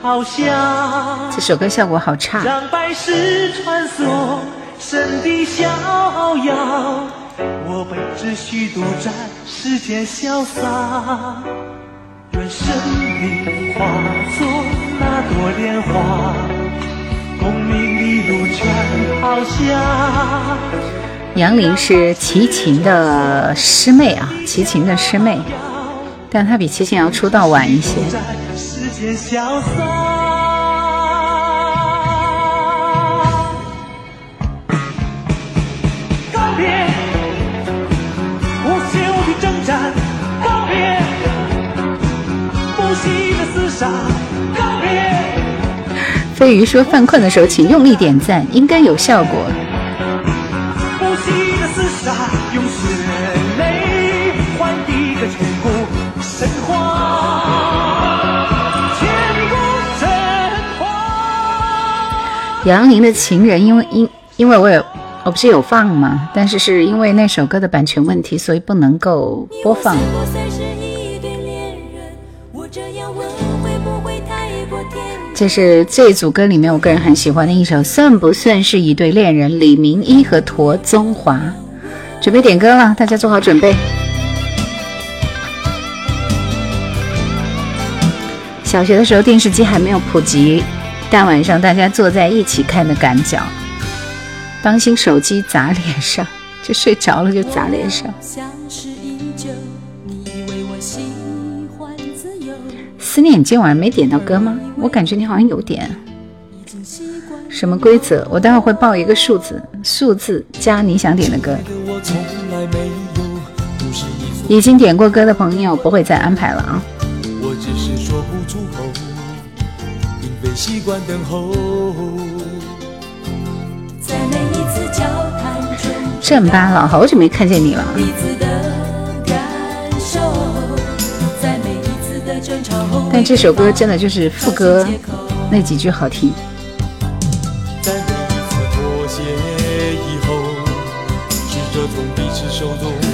抛下。这首歌效果好差。让百世穿梭，神的逍遥。我辈只需独占世间潇洒。愿生命化作那朵莲花，功名利禄全抛下。杨林是齐秦的师妹啊，齐秦的师妹，但她比齐秦要出道晚一些。告别不休的告别不息的厮杀，告别。飞鱼说：“犯困的时候，请用力点赞，应该有效果。”杨林的情人，因为因因为我有我不是有放吗？但是是因为那首歌的版权问题，所以不能够播放。这是这组歌里面我个人很喜欢的一首，算不算是一对恋人？李明一和陀宗华准备点歌了，大家做好准备。小学的时候电视机还没有普及。大晚上大家坐在一起看的赶脚，当心手机砸脸上，就睡着了就砸脸上。思念，你今晚没点到歌吗？我感觉你好像有点。什么规则？我待会会报一个数字，数字加你想点的歌。已经点过歌的朋友不会再安排了啊。习惯等候。正八老好久没看见你了。但这首歌真的就是副歌那几句好听。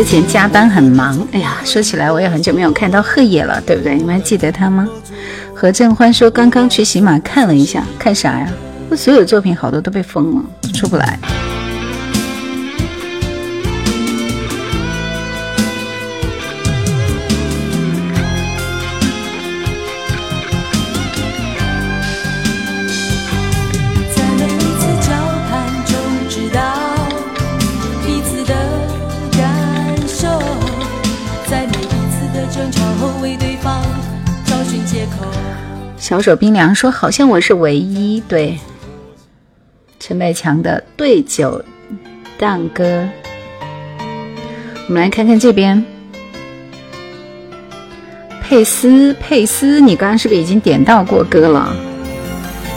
之前加班很忙，哎呀，说起来我也很久没有看到贺野了，对不对？你们还记得他吗？何正欢说刚刚去喜马看了一下，看啥呀？我所有作品好多都被封了，出不来。小手冰凉说：“好像我是唯一对。”陈百强的《对酒当歌》，我们来看看这边。佩斯，佩斯，你刚刚是不是已经点到过歌了？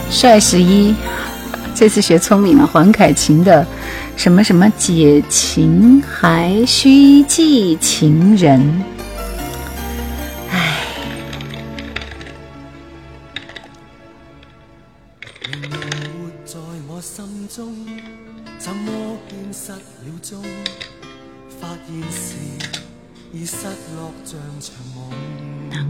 帅十一，这次学聪明了。黄凯芹的什么什么解情还需记情人。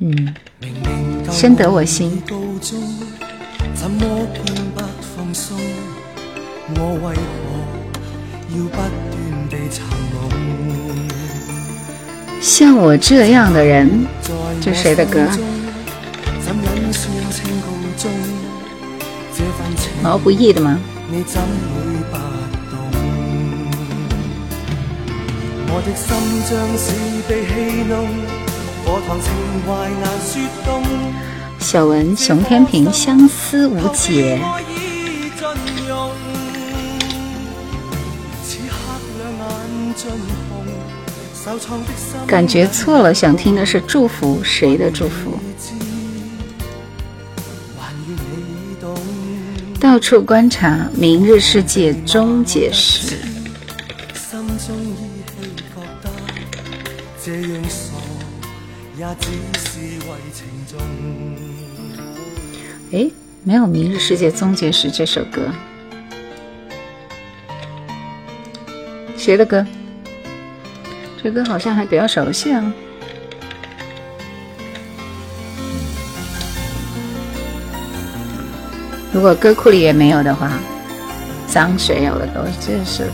嗯。深得我心。怎么偏不放松？我为何要不断地寻梦？像我这样的人，这谁的歌？毛不易的吗？我的心像是被弄，小文熊天平相思无解。感觉错了，想听的是祝福，谁的祝福？到处观察，明日世界终结时。诶，没有《明日世界终结时》这首歌，谁的歌？这歌好像还比较熟悉啊。如果歌库里也没有的话，张学友的歌真是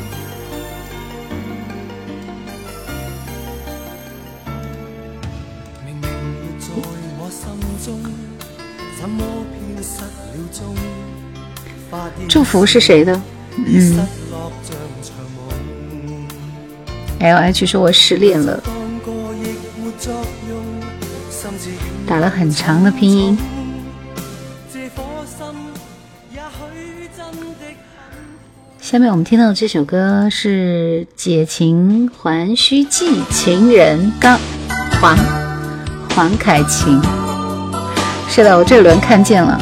祝福是谁的你失落像場夢。？L H 说我失恋了，打了很长的拼音。下面我们听到的这首歌是《解情还须记》，情人刚黄黄凯芹。是的，我这轮看见了。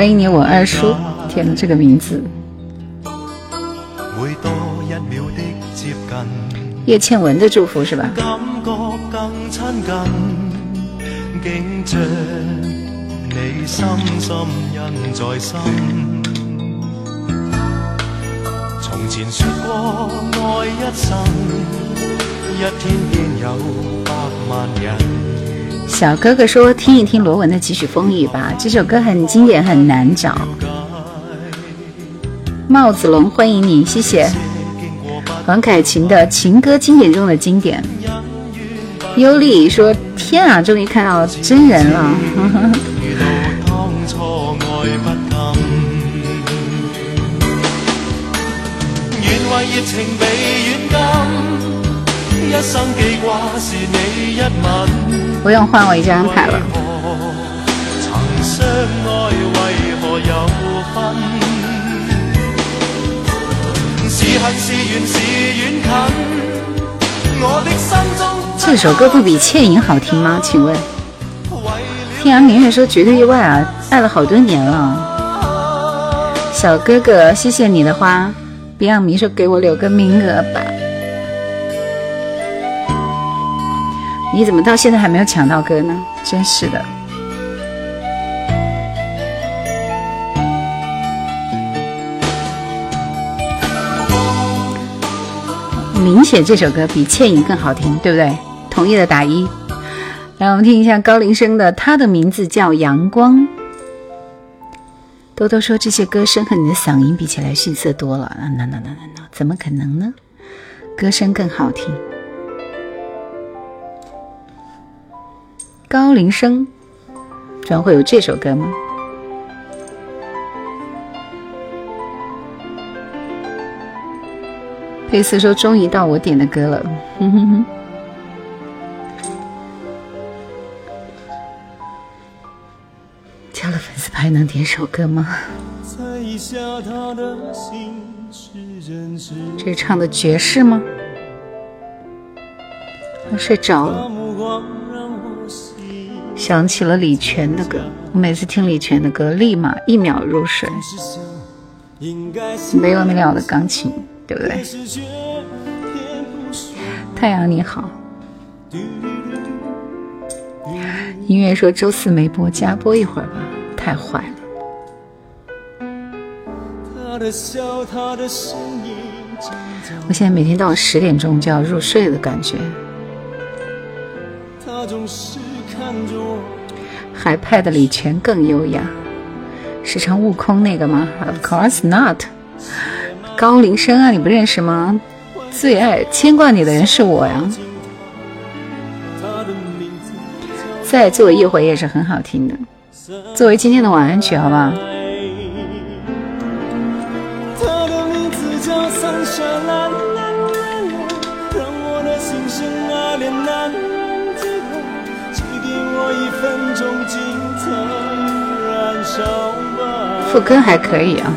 欢迎你，我二叔填了这个名字。會多一秒的接近，叶倩文的祝福是吧？感觉更親近，竟將你深深印在心。從前說過愛一生，一天便有百萬人。小哥哥说听一听罗文的《几许风雨》吧，这首歌很经典，很难找。帽子龙欢迎你，谢谢。黄凯芹的情歌经典中的经典。优丽说：“天啊，终于看到真人了！”不用换，我已经安排了。曾相愛為何有分？是恨是緣是我的心中这首歌不比《倩影》好听吗？请问？為天涯明月说绝对意外啊，爱了好多年了。小哥哥，谢谢你的花。Beyond 迷说给我留个名额吧。你怎么到现在还没有抢到歌呢？真是的。明显这首歌比《倩影》更好听，对不对？同意的打一。来，我们听一下高林生的，他的名字叫阳光。多多说这些歌声和你的嗓音比起来逊色多了，啊，那那那那那，怎么可能呢？歌声更好听。高林生，居然会有这首歌吗？佩斯说：“终于到我点的歌了。哼哼哼”加了粉丝牌能点首歌吗？这唱的爵士吗？他睡着了。想起了李泉的歌，我每次听李泉的歌，立马一秒入睡。没完没了的钢琴，对不对？太阳你好，音乐说周四没播，加播一会儿吧，太坏了。我现在每天到十点钟就要入睡的感觉。他总是的李泉更优雅，是唱悟空那个吗？Of course not。高林生啊，你不认识吗？最爱牵挂你的人是我呀。再坐一会也是很好听的，作为今天的晚安曲，好不好？副歌还可以啊。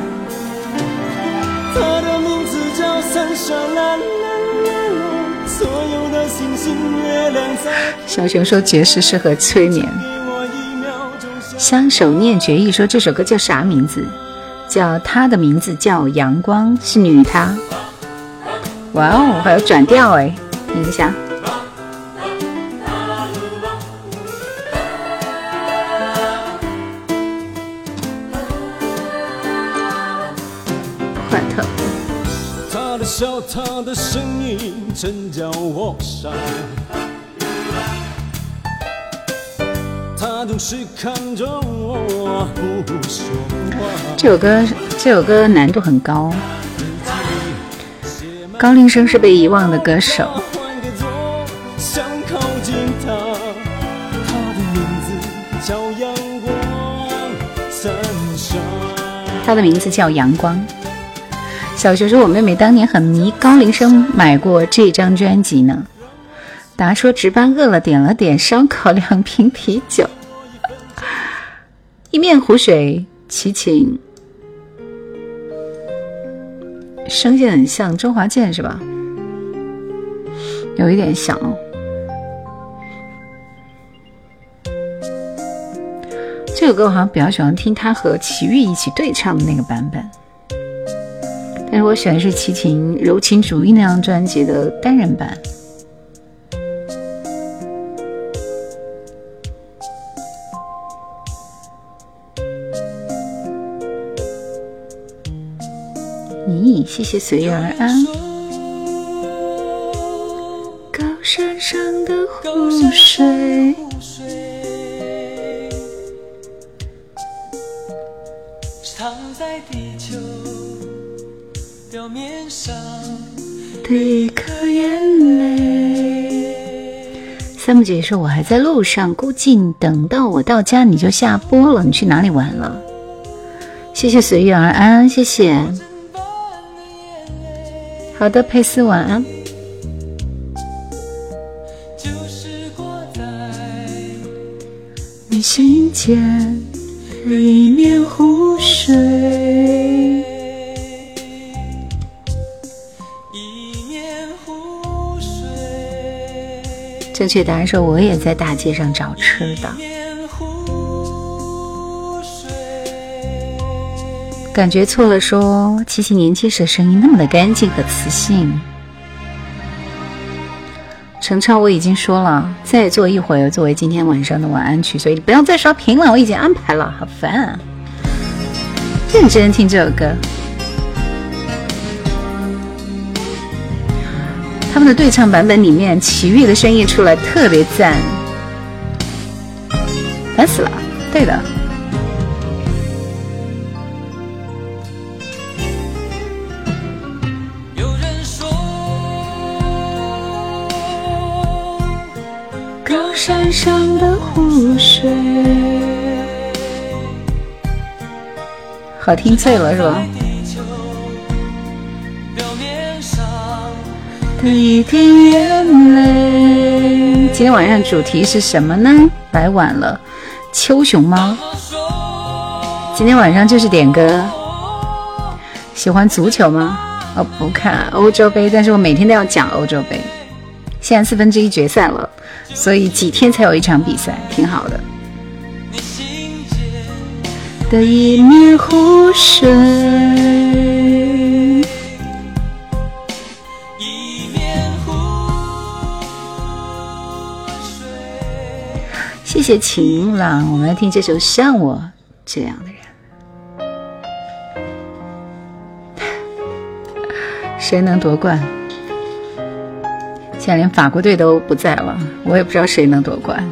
小熊说爵士适合催眠。相守念绝意说这首歌叫啥名字？叫他的名字叫阳光，是女他。哇哦，还有转调哎，听一下。这首歌，这首歌难度很高。高林生是被遗忘的歌手。他的名字叫阳光。小学时，我妹妹当年很迷高林生，买过这张专辑呢。达说值班饿了，点了点烧烤，两瓶啤酒，一面湖水，齐秦，声线很像周华健是吧？有一点像。这首歌我好像比较喜欢听他和齐豫一起对唱的那个版本。但是我选的是齐秦《柔情主义》那张专辑的单人版。咦，谢谢随遇而安。高山上的湖水，的一颗眼泪。三木姐姐说：“我还在路上，估计等到我到家你就下播了。你去哪里玩了？”谢谢随遇而安，谢谢。好的，佩斯晚安。心间一面湖水。正确答案说：“我也在大街上找吃的。”感觉错了。说七七年轻时声音那么的干净和磁性。陈超我已经说了，再做一会儿作为今天晚上的晚安曲，所以你不要再刷屏了，我已经安排了，好烦啊！认真听这首歌。他们的对唱版本里面，齐豫的声音出来特别赞，烦死了。对的。有人说，高山上的湖水，好听醉了是吧？今天晚上主题是什么呢？来晚了，秋熊猫。今天晚上就是点歌。喜欢足球吗？我不看欧洲杯，但是我每天都要讲欧洲杯。现在四分之一决赛了，所以几天才有一场比赛，挺好的。的一面湖水。谢谢晴朗，我们来听这首《像我这样的人》，谁能夺冠？现在连法国队都不在了，我也不知道谁能夺冠。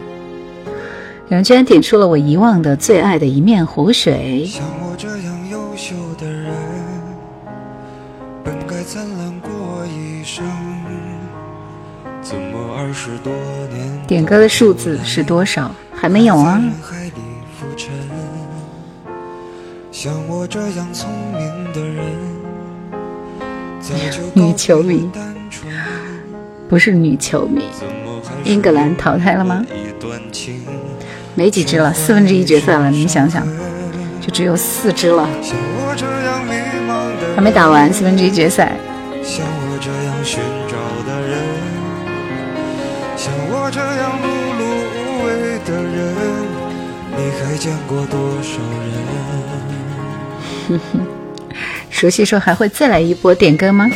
有人居然点出了我遗忘的最爱的一面湖水。像我这样优秀的人，本该灿烂过一生，怎么二十多？点歌的数字是多少？还没有啊。像我这样聪明的人，女球迷不是女球迷，英格兰淘汰了吗？没几支了，四分之一决赛了，你们想想，就只有四支了，还没打完四分之一决赛。像这样碌碌无为的人，你还见过多少人？熟悉说还会再来一波点歌吗？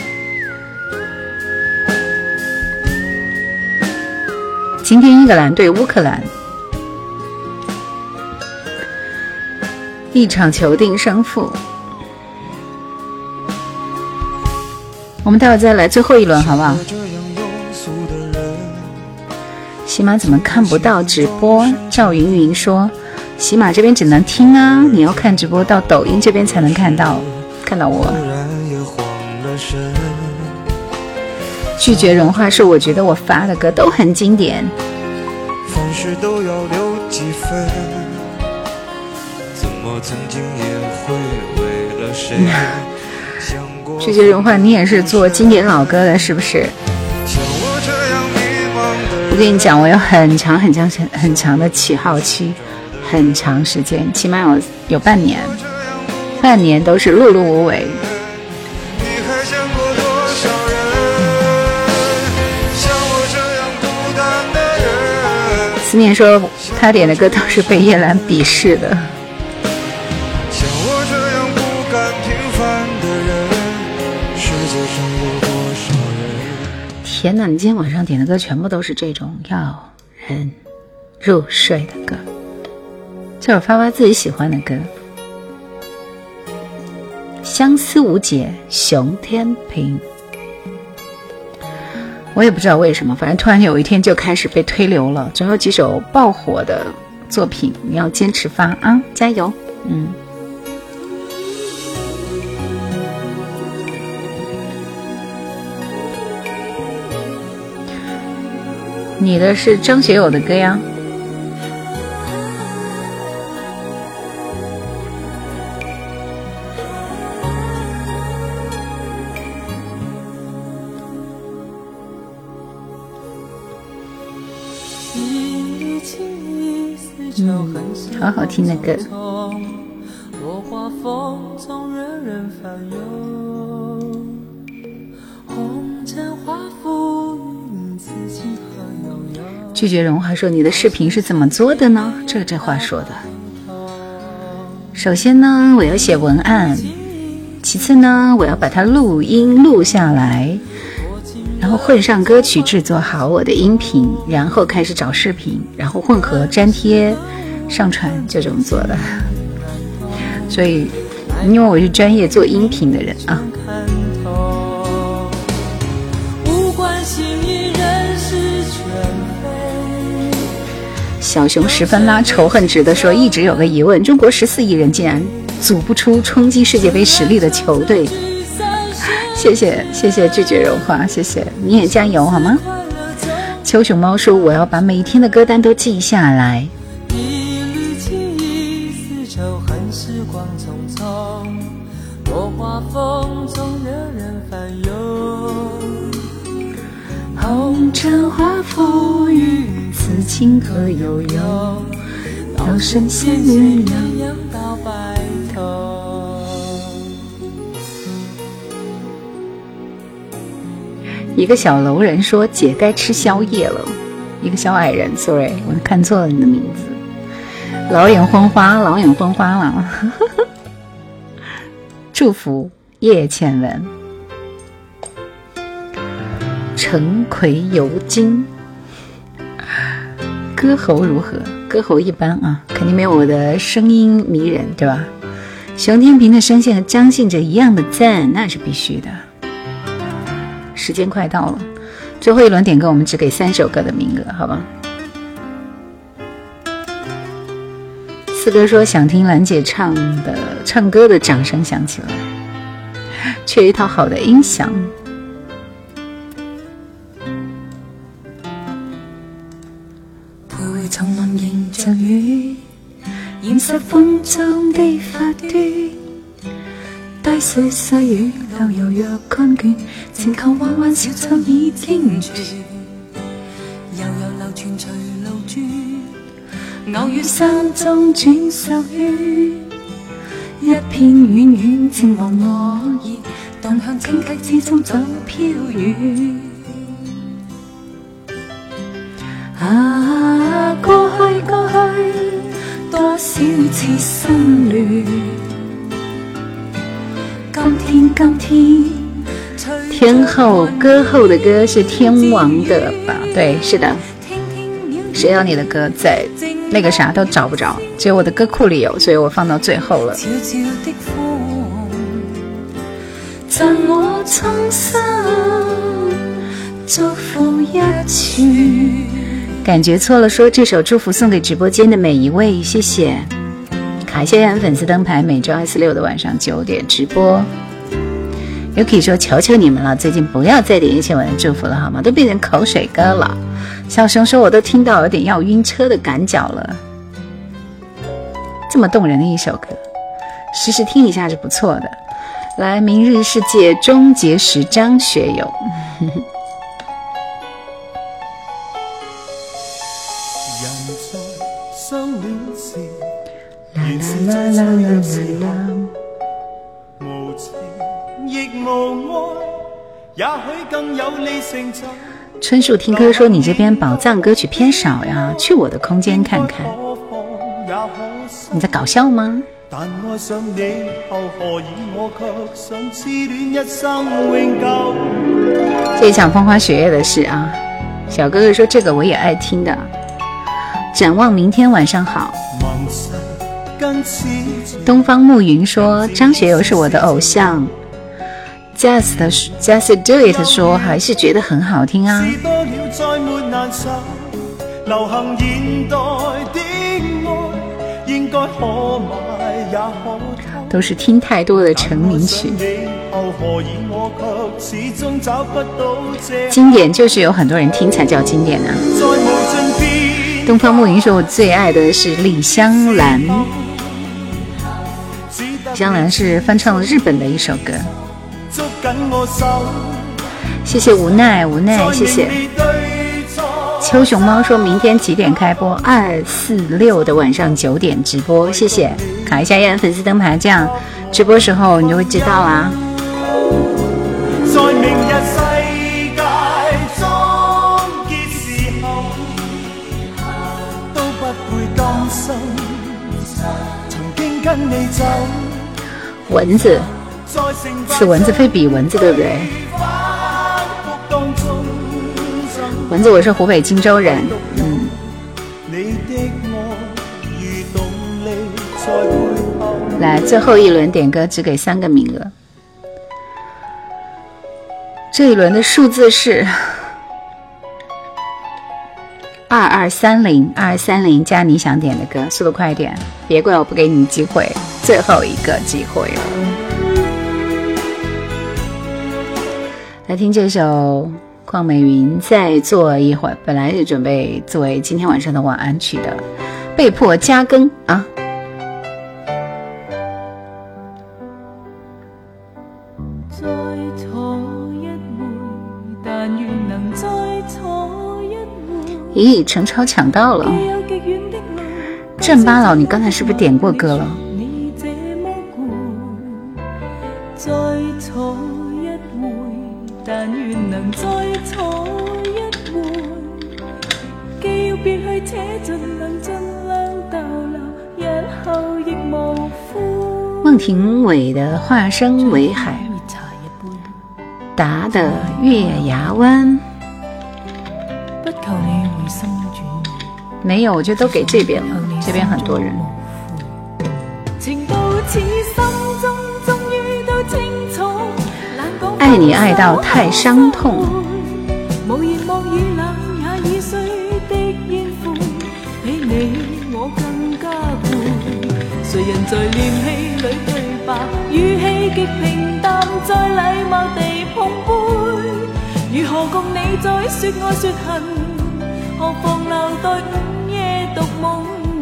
今天英格兰对乌克兰，一场球定胜负。我们待会再来最后一轮，好不好？喜马怎么看不到直播？赵云云说，喜马这边只能听啊，你要看直播到抖音这边才能看到，看到我。拒绝融化是，我觉得我发的歌都很经典。凡事都要留几分，怎么曾经也会为了谁？拒绝融化，你也是做经典老歌的，是不是？我跟你讲，我有很长很长很很长的起号期，很长时间，起码有有半年，半年都是碌碌无为。思念说他点的歌都是被叶兰鄙视的。天呐，你今天晚上点的歌全部都是这种要人入睡的歌，这会儿发发自己喜欢的歌。相思无解，熊天平。我也不知道为什么，反正突然有一天就开始被推流了。总有几首爆火的作品，你要坚持发啊，加油！嗯。你的是张学友的歌呀。嗯，好好听的歌。拒绝融化说：“你的视频是怎么做的呢？”这这话说的。首先呢，我要写文案；其次呢，我要把它录音录下来，然后混上歌曲，制作好我的音频，然后开始找视频，然后混合粘贴上传，就这么做的。所以，因为我是专业做音频的人啊。小熊十分拉仇恨值的说，一直有个疑问：中国十四亿人竟然组不出冲击世界杯实力的球队。谢谢谢谢拒绝融化，谢谢你也加油好吗？秋熊猫说，我要把每一天的歌单都记下来。一缕情意，似仇恨，时光匆匆，落花风中惹人烦忧。红尘化浮云，此情可悠悠？道声仙鸳鸯。鸳鸯到白头。一个小楼人说：“姐该吃宵夜了。”一个小矮人，sorry，我看错了你的名字。老眼昏花，老眼昏花了。祝福叶倩文，陈葵尤金，歌喉如何？歌喉一般啊，肯定没有我的声音迷人，对吧？熊天平的声线和张信哲一样的赞，那是必须的。时间快到了，最后一轮点歌，我们只给三首歌的名额，好吧？四哥说想听兰姐唱的唱歌的掌声响起来，缺一套好的音响。现实风中的发端，低水细雨流柔若干卷，情求弯弯小舟已经全，悠悠流泉随路转，偶遇山中转手圈，一片远远情和我意，荡向荆棘之中走飘远。啊，过去过去，多少次心乱。今天今天，天后歌后的歌是天王的吧？对，是的。谁要你的歌在那个啥都找不着，只有我的歌库里有，所以我放到最后了。悄悄的风，赠我衷心祝福一串。感觉错了，说这首祝福送给直播间的每一位，谢谢。卡谢谢粉丝灯牌，每周二、四、六的晚上九点直播。Yuki 说：“求求你们了，最近不要再点叶倩文的祝福了，好吗？都变成口水歌了。”小熊说：“我都听到有点要晕车的感觉了。”这么动人的一首歌，时时听一下是不错的。来，明日世界终结时，张学友。啦啦啦啦啦！无情亦无爱，也许更有理成就。春树听歌说：“你这边宝藏歌曲偏少呀，去我的空间看看。”你在搞笑吗？这一场风花雪月的事啊，小哥哥说这个我也爱听的。展望明天，晚上好。东方暮云说：“张学友是我的偶像。”Just Just Do It 说：“还是觉得很好听啊。”都是听太多的成名曲，经典就是有很多人听才叫经典啊。东方暮云说：“我最爱的是李香兰。”江南是翻唱了日本的一首歌。谢谢无奈无奈，谢谢。秋熊猫说明天几点开播？二四六的晚上九点直播。谢谢，卡一下燕粉丝灯牌，这样直播时候你就会知道啦。蚊子，此蚊子非彼蚊子，对不对？蚊子，我是湖北荆州人，嗯。来，最后一轮点歌，只给三个名额。这一轮的数字是二二三零二三零加你想点的歌，速度快一点，别怪我不给你机会。最后一个机会了，来听这首邝美云。再坐一会儿，本来是准备作为今天晚上的晚安曲的，被迫加更啊。咦，陈超抢到了！镇巴佬，你刚才是不是点过歌了？孟庭苇的《化身为海》，达的《月牙湾》没有，我觉得都给这边了，这边很多人。情到此心中终於都清楚，冷講愛你愛到太傷痛，無言望雨冷也已碎的煙灰，比你我更加攰。誰人在念戲裏對白，語氣極平淡，再禮貌地碰杯。如何共你再說愛說恨？何妨留待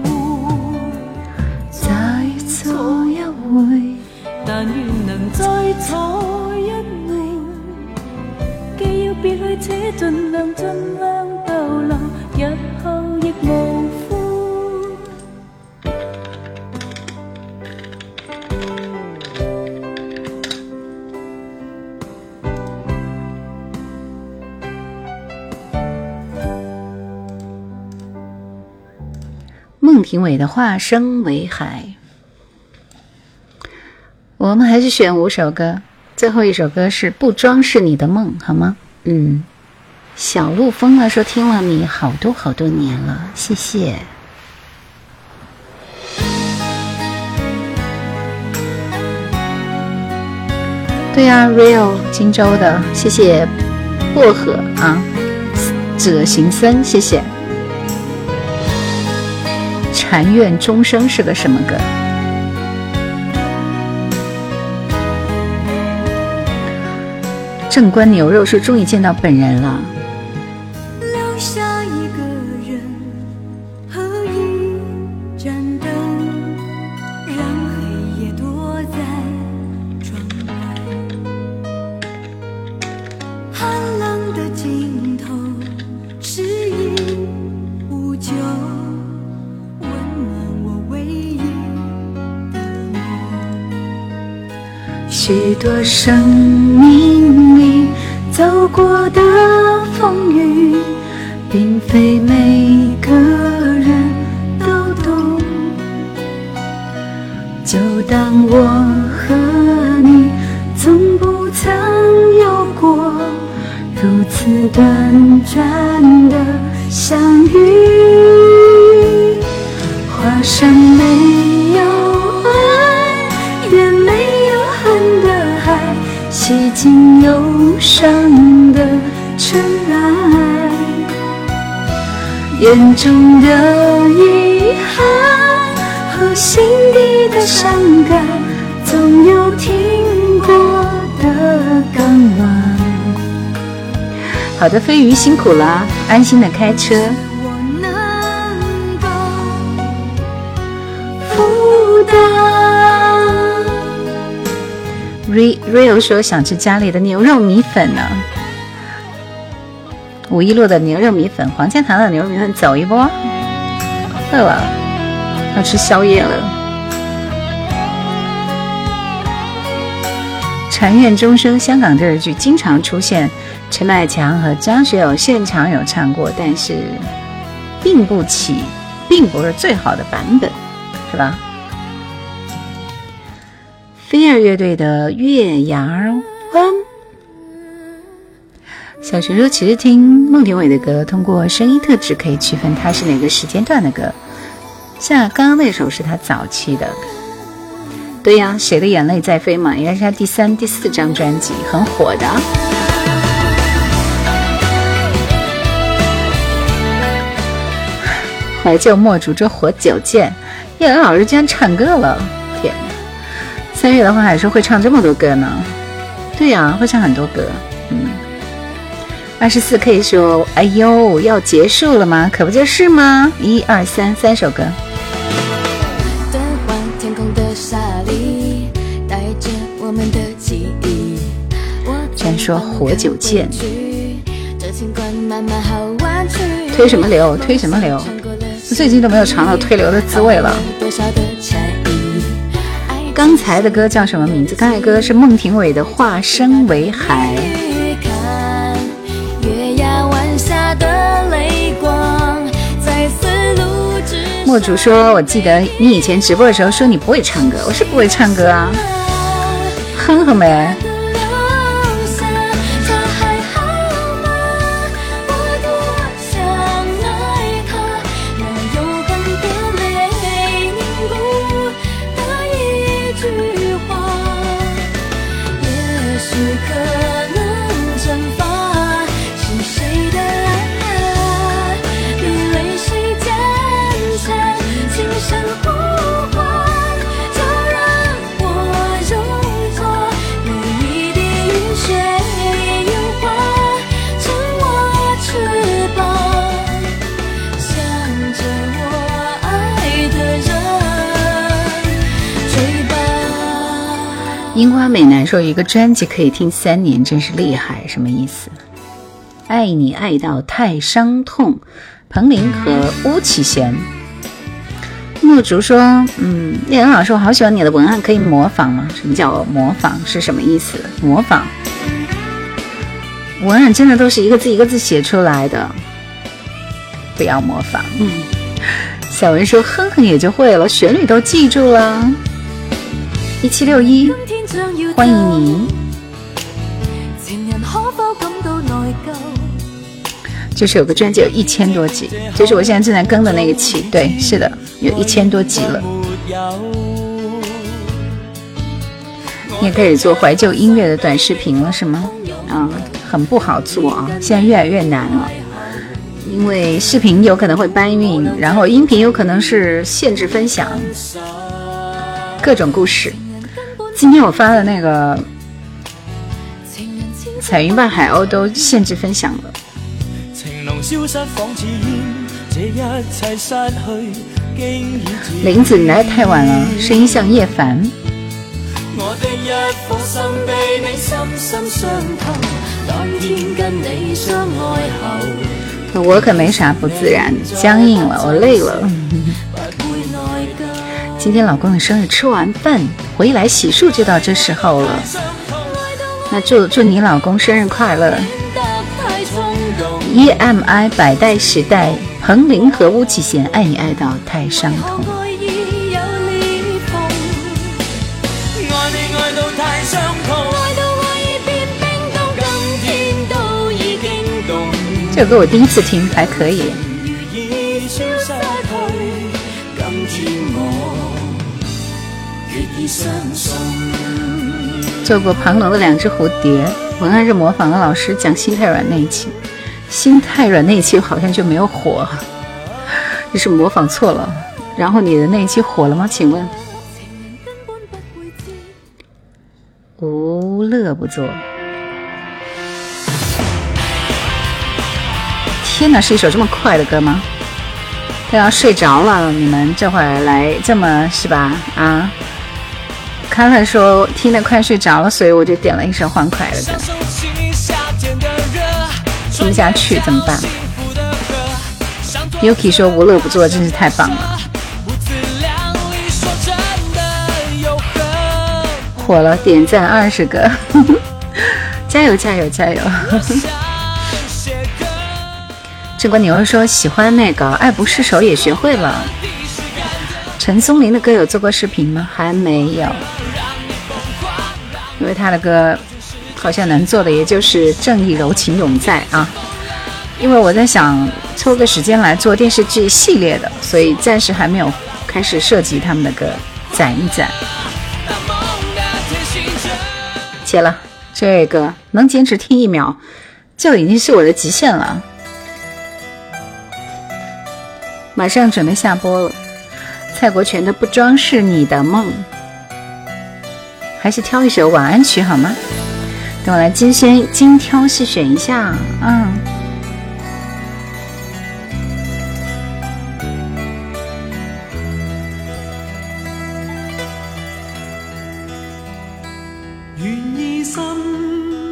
夢回。再错一回。但愿能再坐一回，既要别去，且尽量尽量逗留，孟庭苇的《化身为海》，我们还是选五首歌，最后一首歌是《不装饰你的梦》，好吗？嗯，小鹿疯了，说听了你好多好多年了，谢谢。对呀、r e a l 荆州的，谢谢薄荷啊，者行僧，谢谢。禅院钟声是个什么歌？正官牛肉说终于见到本人了，辛苦了，安心的开车。我能够 Rio 说想吃家里的牛肉米粉呢。五一路的牛肉米粉，黄家堂的牛肉米粉，走一波。饿了，要吃宵夜了。禅院钟声，香港电视剧经常出现，陈百强和张学友现场有唱过，但是并不起，并不是最好的版本，是吧？飞儿乐队的《月牙湾》。小学说，其实听孟庭苇的歌，通过声音特质可以区分它是哪个时间段的歌。像刚刚那首是他早期的，对呀，谁的眼泪在飞嘛，应该是他第三、第四张专辑，很火的。怀旧墨竹这活久见，叶兰老师竟然唱歌了，天哪！三月的话还说会唱这么多歌呢？对呀、会唱很多歌，嗯。二十四 K 说：“哎呦，要结束了吗？可不就是吗？一二三，三首歌。灯光天空的沙粒，带着我们的记忆。我居然说活久见。推什么流？推什么流？最近都没有尝到推流的滋味了。刚才的歌叫什么名字？刚才歌是孟庭苇的《化身为海》。去看月牙湾下的泪光，在丝路之上墨竹说：“我记得你以前直播的时候说你不会唱歌，我是不会唱歌啊，哼哼呗。”花美男说：“一个专辑可以听三年，真是厉害，什么意思？爱你爱到太伤痛。”彭羚和巫启贤。墨竹说：“嗯，叶恩老师，我好喜欢你的文案，可以模仿吗？什么叫模仿？是什么意思？模仿文案真的都是一个字一个字写出来的，不要模仿。”嗯小文说：“哼哼也就会了，旋律都记住了。”一七六一。欢迎你。就是有个专辑有一千多集，就是我现在正在更的那个期，对，是的，有一千多集了。你也开始做怀旧音乐的短视频了是吗？啊，很不好做啊，现在越来越难了，因为视频有可能会搬运，然后音频有可能是限制分享，各种故事。今天我发的那个彩云伴海鸥都限制分享了。林子，你来太晚了，声音像叶凡。我可没啥不自然，僵硬了，我累了。今天老公的生日，吃完饭回来洗漱就到这时候了。那祝祝你老公生日快乐！EMI 百代时代，彭羚和巫启贤，爱你爱到太伤痛。这首歌我第一次听，还可以。做过庞龙的两只蝴蝶，文案是模仿了老师讲心太软那一期，心太软那一期好像就没有火，你是模仿错了。然后你的那一期火了吗？请问？无乐不作。天哪，是一首这么快的歌吗？都要睡着了，你们这会儿来这么是吧？啊？康康说听得快睡着了，所以我就点了一首欢快的歌。听不下去怎么办？Yuki 说无乐不作真是太棒了，火了，点赞二十个，加油加油加油！这关牛说喜欢那个爱不释手也学会了。陈松伶的歌有做过视频吗？还没有。因为他的歌好像能做的也就是正义柔情永在啊，因为我在想抽个时间来做电视剧系列的，所以暂时还没有开始涉及他们的歌，攒一攒。切了，这个能坚持听一秒，就已经是我的极限了。马上准备下播了，蔡国权的《不装饰你的梦》。还是挑一首晚安曲好吗？等我来精选精挑细选一下，嗯。愿意心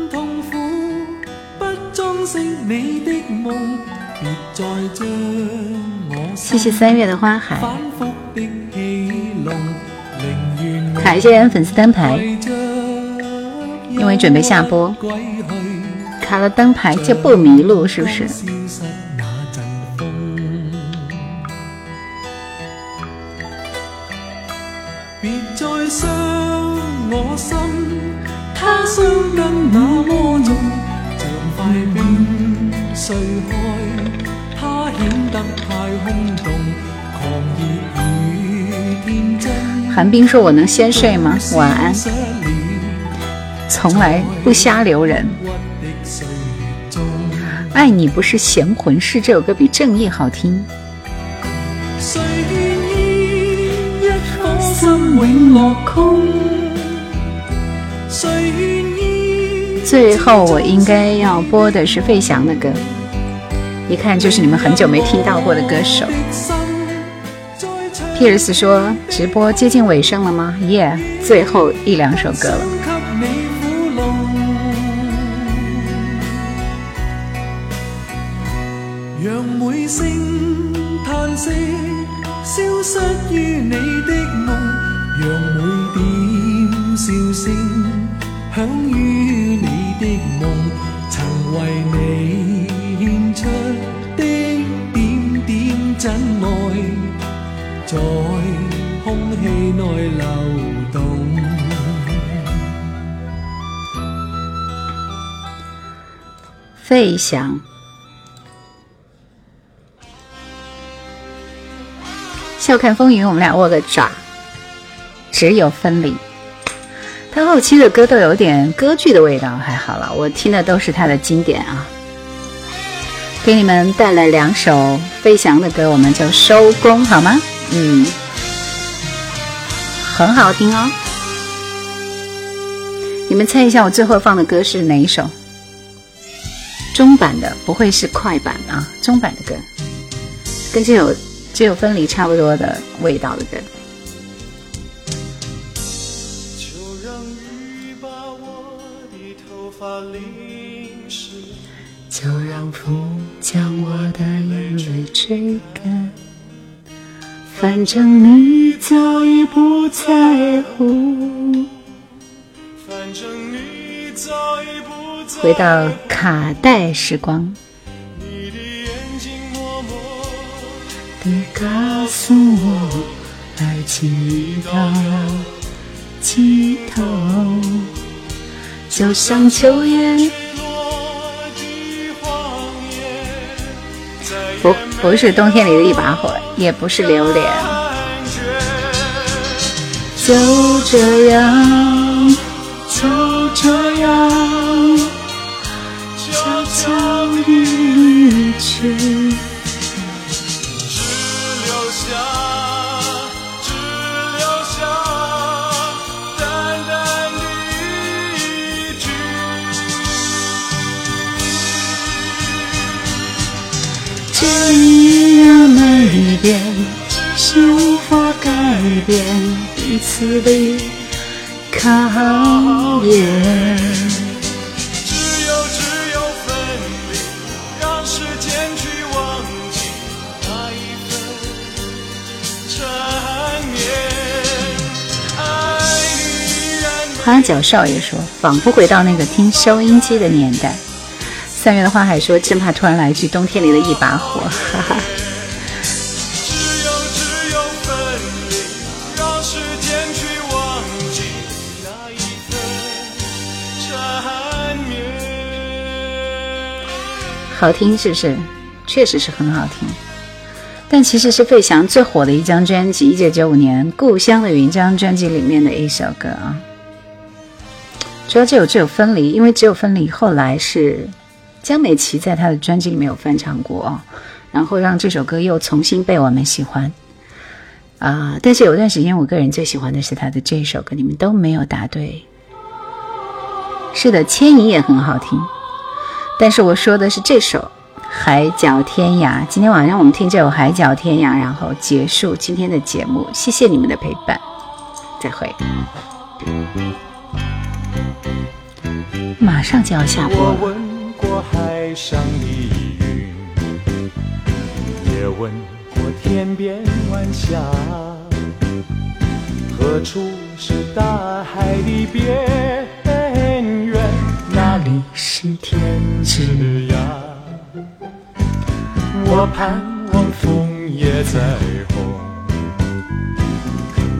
痛苦，不装饰你的梦，别再将我。谢谢三月的花海。卡一些粉丝灯牌因为准备下播。卡了灯牌就不迷路是不是？别再我心得那重像显得太空洞狂野寒冰说：“我能先睡吗？晚安。”从来不瞎留人。爱你不是闲魂事，这首歌比正义好听。最后我应该要播的是费翔的歌，一看就是你们很久没听到过的歌手。Pierce 说直播接近尾声了吗？Yeah，最后一两首歌了。让每声叹息消失于你的梦，让每点笑声响于你的梦，曾为你献出的点点真。在空气内流动。飞翔，笑看风云，我们俩握个爪，只有分离。他后期的歌都有点歌剧的味道，还好了，我听的都是他的经典啊。给你们带来两首飞翔的歌，我们就收工好吗？嗯，很好听哦。你们猜一下，我最后放的歌是哪一首？中版的，不会是快版啊？中版的歌，跟这首《只有分离》差不多的味道的歌。就让雨把我的头发淋湿，就让风将我的眼泪吹干。反正你早已不在乎。回到卡带时光。你告诉我，爱情已到了尽头，就像秋叶。不，不是冬天里的一把火，也不是榴莲。就这样，就这样，悄悄离去。一遍是无法改变彼此的考验。只有只有分离，让时间去忘记那一份缠绵。花脚少爷说，仿佛回到那个听收音机的年代。三月的花海说，真怕突然来一句冬天里的一把火，哈哈。好听是不是？确实是很好听，但其实是费翔最火的一张专辑，一九九五年《故乡的云》这张专辑里面的一首歌啊。主要这首《只有分离》，因为《只有分离》后来是江美琪在她的专辑里面有翻唱过哦，然后让这首歌又重新被我们喜欢啊。但是有段时间，我个人最喜欢的是他的这一首歌，你们都没有答对。是的，牵引也很好听。但是我说的是这首《海角天涯》。今天晚上我们听这首《海角天涯》，然后结束今天的节目。谢谢你们的陪伴，再会。马上就要下播。我问过海上的云，也问过天边晚霞，何处是大海的边是天之涯？我盼望枫叶再红，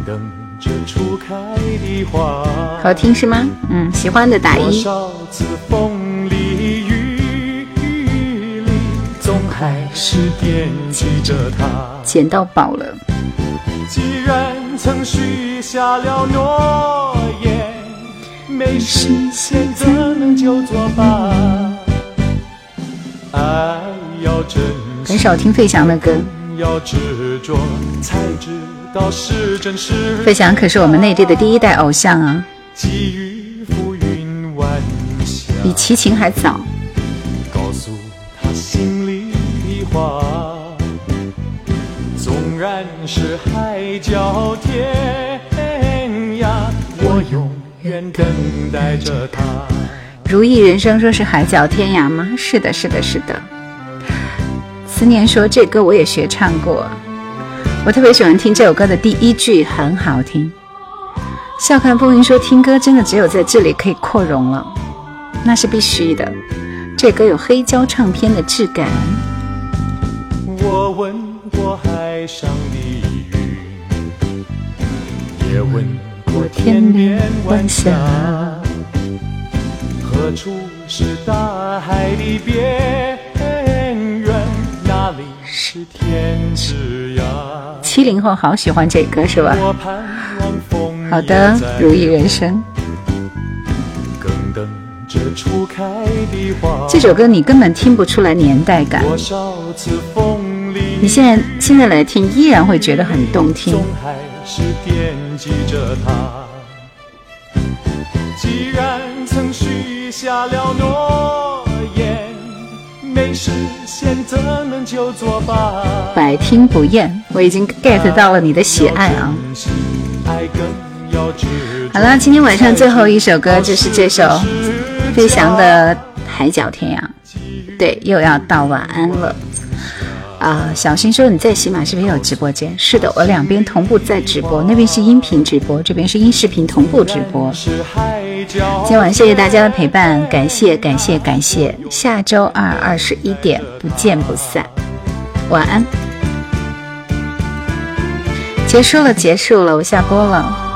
等着初开的花。好听是吗？嗯，喜欢的打多一。少次风里雨里，总还是惦记着他。捡到宝了，既然曾许下了诺言，没实现怎能就作罢？爱要很少听费翔的歌。要执着，才知道是真是费翔可是我们内地的第一代偶像啊，浮云晚霞。比齐秦还早。告诉他心里的话，纵然是海角天永远等待着他。如意人生说是海角天涯吗？是的，是的，是的。思念说这歌我也学唱过，我特别喜欢听这首歌的第一句，很好听。笑看风云说听歌真的只有在这里可以扩容了，那是必须的。这歌有黑胶唱片的质感。我问过海上的云，也问过天边晚霞，何处是大海的边缘？哪里是天之涯？七零后好喜欢这歌是吧？好的，如意人生。这首歌你根本听不出来年代感，你现在现在来听依然会觉得很动听总。还是惦记着他。曾许下了诺言，没实现怎能就作罢？百听不厌，我已经 get 到了你的喜爱啊！好了，今天晚上最后一首歌就是这首飞翔的《海角天涯》。对，又要到晚安了。啊、小新说你在喜马是不是有直播间？是的，我两边同步在直播，那边是音频直播，这边是音视频同步直播。今晚谢谢大家的陪伴，感谢感谢感谢，下周二二十一点不见不散，晚安。结束了，结束了，我下播了。